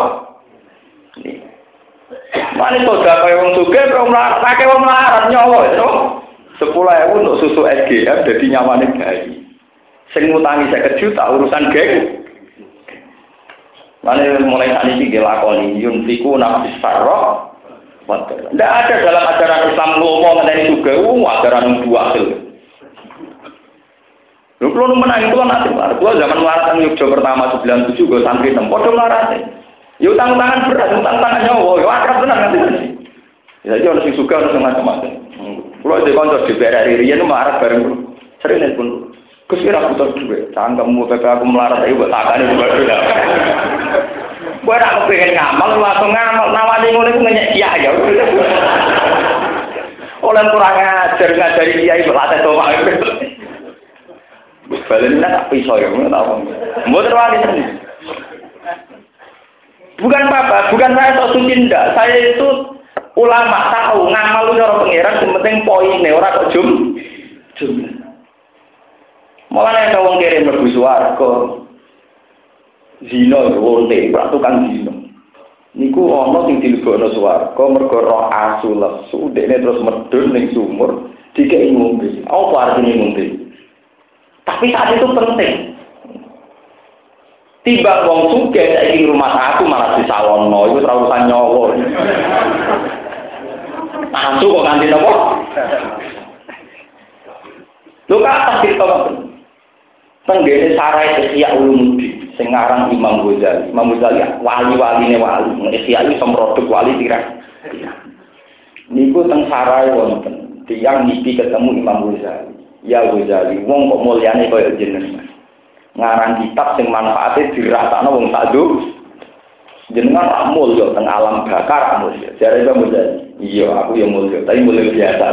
Mana itu gak kayak wong suge, melarat, pakai wong melarat nyawa, itu. Sepuluh ribu untuk susu SGM jadi nyamannya bayi. Sing ngutangi saya juta urusan geng. Mana mulai saat ini dilakoni yunfiku nafis sarro. Tidak ada dalam ajaran Islam ngomong mengenai juga, uh, ajaran dua hasil. Lu kalau menang itu kan nanti, gua zaman melaratan Yogyo pertama 97 gue santri tempat udah melaratan. Ya utang tangan berat, utang tangan nyawa, ya akrab benar nanti. Ya jadi orang sing suka harus macam-macam. Kalau di kantor di BRI Rian marah bareng sering pun. Gus kira butuh duit, cangkemmu PP aku melarat ayo buat juga sudah. Gue nak pengen ngamal, langsung ngamal, nawani ngono iku ngenyek kiai ya. Oleh kurang ajar ngajari kiai berlatih toma. Balen tak pisau ya, nggak tahu. Mau terwali sendiri. Bukan apa, bukan saya sok suci. Saya itu Ulama tahu ngamal lu cara pangeran sing penting poine ora kok jum jumlah. Mulane ana wong kirim mlebu swarga. Zina wonte, ora zina. Niku ana sing dilebokno swarga mergo roh asu lesu, dekne terus medun ning sumur dikei ngombe. Apa artine ngombe? Tapi saat itu penting. Tiba wong suge saiki rumah aku malah disalonno, iku terlalu nyawa. Asu kok kanthi napa? Lho kata kita Tenggene sarai Ihya Ulumuddin sing aran Imam Ghazali. Imam Ghazali wali-waline wali. Ihya itu produk wali tirak. Niku teng sarai wonten tiyang niki ketemu Imam Ghazali. Ya Ghazali, wong kok mulyane kaya jenengan. Ngarang kitab sing manfaate dirasakno wong sak jenengan tak mulya teng alam bakar tak mulya. Jare itu mulya. Iya, aku yang mulya, tapi mulya biasa.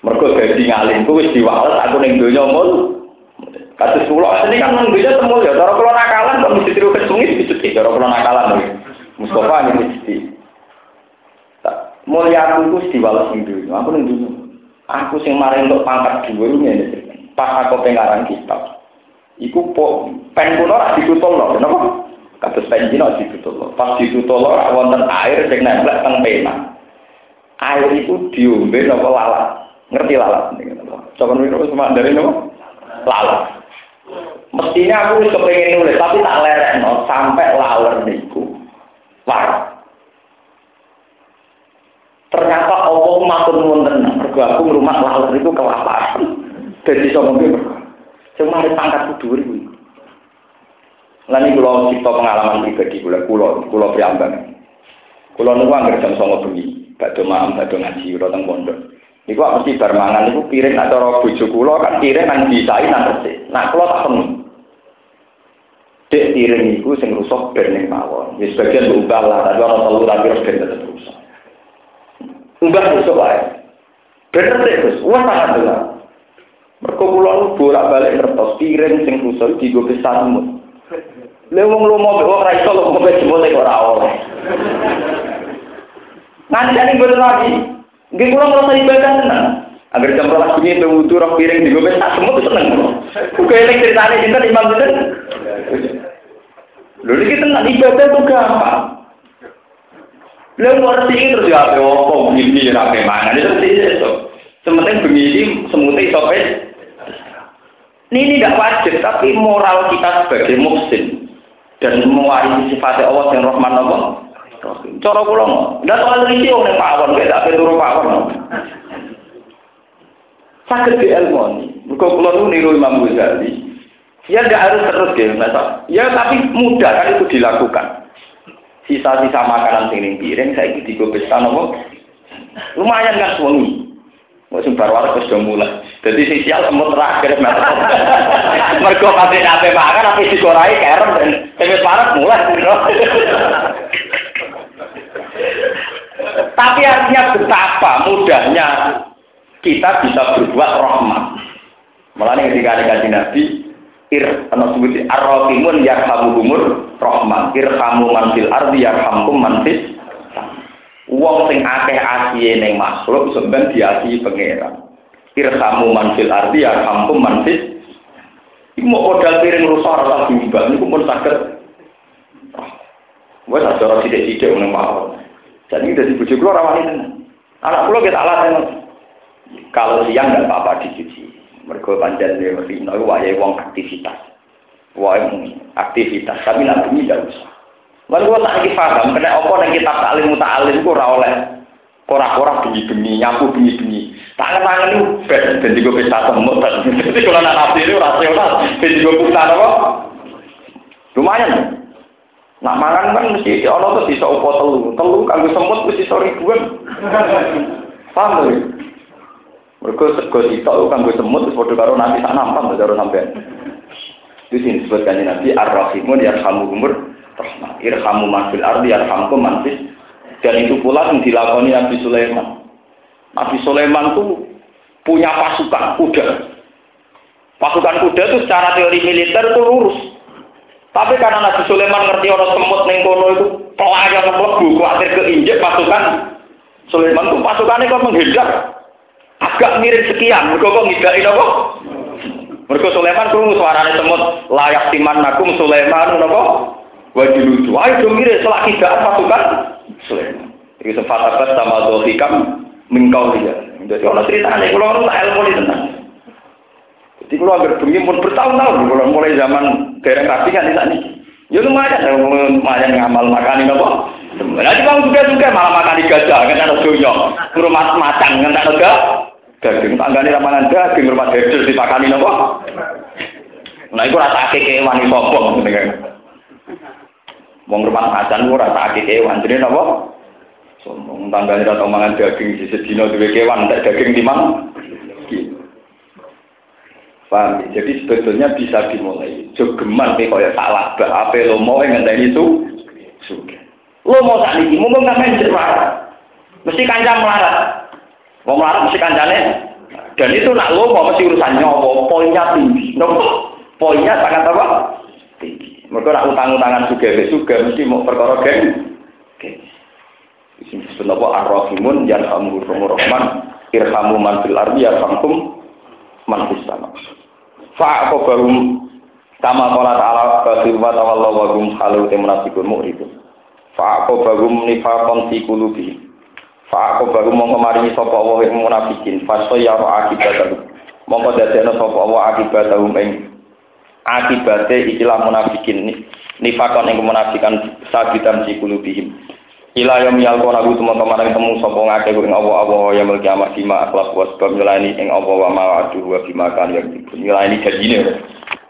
Mergo gaji ngalim ku wis diwales aku ning donya mul. Kados kula ini kan nang donya temu ya, cara kula nakalan kok mesti tiru kesungi dicuci, cara kula nakalan. Mustafa ini mesti. Mulya aku ku diwales ning donya, aku ning donya. Aku sing maring untuk pangkat dhuwur ngene. Pas aku pengarang kitab. Iku po pen kula ra ditutul kenapa? Kados ditutul lho. Pas ditutul lho wonten air sing nempel teng pena. Air itu diombe napa lalat. Ngerti lalat Coba niku cuma dari napa? Lalat. Mestinya aku wis kepengin nulis tapi tak lerekno sampai laler niku. Wah, Ternyata Allah matur nuwun tenan. Mergo aku ngrumat laler itu kelaparan. Dadi iso ngombe Sing mari pangkat dhuwur kuwi. Lan iki kula cipta pengalaman pribadi kula kula kula priambang. Kula niku anggere jam 09.00 bengi, badhe malam badhe ngaji ora teng pondok. Niku mesti bar mangan niku piring nak cara bojo kula kan piring nang disai nang resik. Nah kula tak penuh. Dek piring niku sing rusak ben ning mawon. Ya sebagian berubah lah, tapi ana telu tapi harus ben tetep rusak. Enggak besok wae. Bener deh, Gus. Wah sangat benar. Mereka pulau bolak-balik ngertos piring sing rusak digo ke sanmut. Lha wong lomo wong ra iso lomo be jebule kok ora oleh. Ning boten lagi. Nggih kula ngrasa ibadah tenan. Agar jam rolas bunyi itu wudu rok piring di gobes tak semut seneng. Kuwi elek ceritane sinten imam sinten. Lho iki tenan ibadah tuh gampang. Lalu ngerti terus ya apa apa begini ya apa mana itu itu. Sementing begini semutnya sampai ini tidak wajib tapi moral kita sebagai muslim dan mewarisi sifat Allah yang Rahman Allah. Cara kula nggak, ndak soal risi wong nek pawon, gak tak turu pawon. Sakit di ilmu Mergo kula nu niru Imam Ghazali. Ya tidak harus terus ya, ya tapi mudah kan itu dilakukan sisa-sisa makanan sing piring saiki digobeskan apa? Lumayan kan suwengi. Wes baru waras wis mulai. Dadi sing sial semut terakhir Mergo pati ape makan ape digorai kerem dan wis parat mulai. Tapi artinya betapa mudahnya kita bisa berbuat rahmat. Mulanya ketika ada Nabi, ir ana sebut ar-rahimun yarhamuhumur rahman irhamu man fil ardi yarhamkum man fis wong sing akeh asihe ning makhluk sampeyan diasihi pangeran. Irhamu man fil ardi yarhamkum man fis. Iku mau modal piring rusak ora diubah. Niku pun saged. Wes acara sithik-sithik ngene mawon jadi dari bojo kula rawani tenan. Anak kula kita alat kalau siang nggak apa-apa dicuci. Mereka panjang Rino wae wong aktivitas. Wae aktivitas, tapi bumi tidak usah. Lalu gua tak lagi paham, kena apa nih kitab taklim muta'alim gua ora oleh ora-ora bengi-bengi, nyapu bengi-bengi. Tangan-tangan itu ben ben digo bisa semut. Jadi kalau nak nafsi itu rasional, ben digo bisa apa? Lumayan. Nak mangan kan mesti ono tuh bisa upo telu. Telu kanggo semut mesti iso ribuan. Paham? Mereka sego sitok kan gue semut terus padha karo nanti tak nampak cara sampean. Di sini disebutkan Nabi Ar-Rahimun yarhamu umur rahmah. Irhamu man ardi yarhamkum man Dan itu pula yang dilakoni Nabi Sulaiman. Nabi Sulaiman itu punya pasukan kuda. Pasukan kuda itu secara teori militer itu lurus. Tapi karena Nabi Sulaiman ngerti orang semut neng kono itu pelayan mlebu khawatir keinjek pasukan Sulaiman itu pasukannya kok menghindar agak mirip sekian. Mereka kok ngidain apa? Mereka Sulaiman tuh suaranya semut layak timan nakum Sulaiman apa? Wajib lucu. Ayo mirip selak tidak pasukan Sulaiman. Ini sempat apa sama dohikam mengkau dia. Jadi orang ceritanya kalau orang tak ilmu di tentang. Jadi kalau agar bengi pun bertahun-tahun kalau mulai zaman dereng kan di sana. Ya lumayan, lumayan ngamal makan ini apa? Nanti kamu juga juga malah makan di gajah, kan ada dunia, rumah macan, kan ada daging tanggane ramalan daging rumah dedel dipakani napa nah itu rasa akeh kewan iki sapa ngene wong rumah macan ora rasa akeh kewan jenenge napa sombong tanggane tau mangan daging sisi dina duwe kewan tak daging timang Paham? Jadi sebetulnya bisa dimulai. Jogeman pe kaya salah bah ape lomo yang ngenteni itu suge. Lo mau tak niki, mungkin sampean melarat. Mesti kancam melarat. Mau melarat mesti kancane. Dan itu nak lo mau mesti urusan nyowo, poinnya tinggi. Nopo? Poinnya sangat apa? Tinggi. Mereka nak utang-utangan suge, suge mesti mau perkara geng. Sing disebut apa ar-rahimun yarhamu rahman irhamu man fil ardi yarhamkum man fis sama. Fa aqabahum kama qala ta'ala kasir wa tawallahu wa hum halu mu'ridun. Fa aqabahum nifaqan fi qulubihim. Fa aqabahum mongko maringi sapa wa munafikin fa sayyaru akibatahu. Mongko dadekno sapa wa akibatahu ing akibate ikilah munafikin nifakon ing munafikan sabitan si qulubihim. Ila yom yalko temu kemarin temu sopo ngake ing Allah Allah yang memiliki amat bima akhlak wa sebab nyelani ing Allah wa ma aduh wa bima kan yang nyelani jadine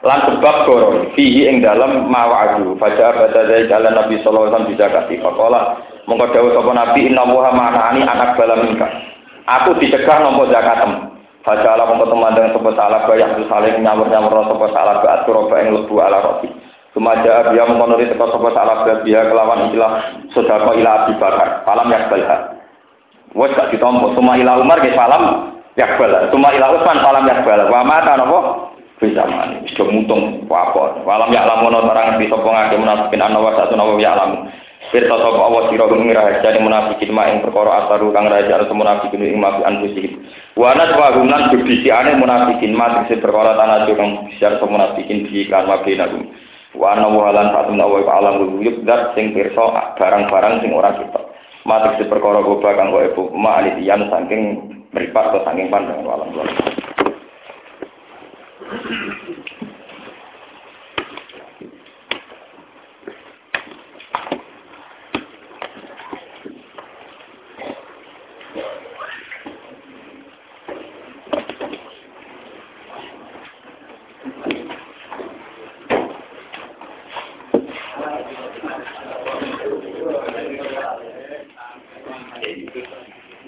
lan sebab koro fihi ing dalam ma aduh fajar pada dari jalan Nabi sallallahu alaihi wasallam bisa kasih fakola mongko dawuh sapa Nabi inna wa ma'ani anak bala minka aku dicegah nompo zakatem Fajar ala mongko teman dengan salah bayak saling nyamur-nyamur sapa salah baat kuroba ing lebu ala roti Sumaja dia memenuhi teko sopo salah dia kelawan ilah sodako ilah Abi Bakar. Falam yakbalha. Wes gak ditompo. Suma ilah Umar ke falam yakbal. Suma ilah Utsman falam yakbal. Wa mata nopo? Bisa mani. Sudah mutung. Wapor. Falam yaklamu no terang di sopo ngake munafikin anawa satu nawa yaklamu. Firta sopo awas sira gum rahasia munafikin ma ing perkara asaru kang rahasia anu munafikin ing mafi anfusihim. Wa ana wa gunan bibisiane munafikin ma sing perkara tanah kang bisiar munafikin bi kan wa binagum. wa ana walan fatum wa alam wuyub dat sing pirsa barang-barang sing ora kita mati se perkara goba kang kok ibu ma alitian saking mripat ke saking pandang alam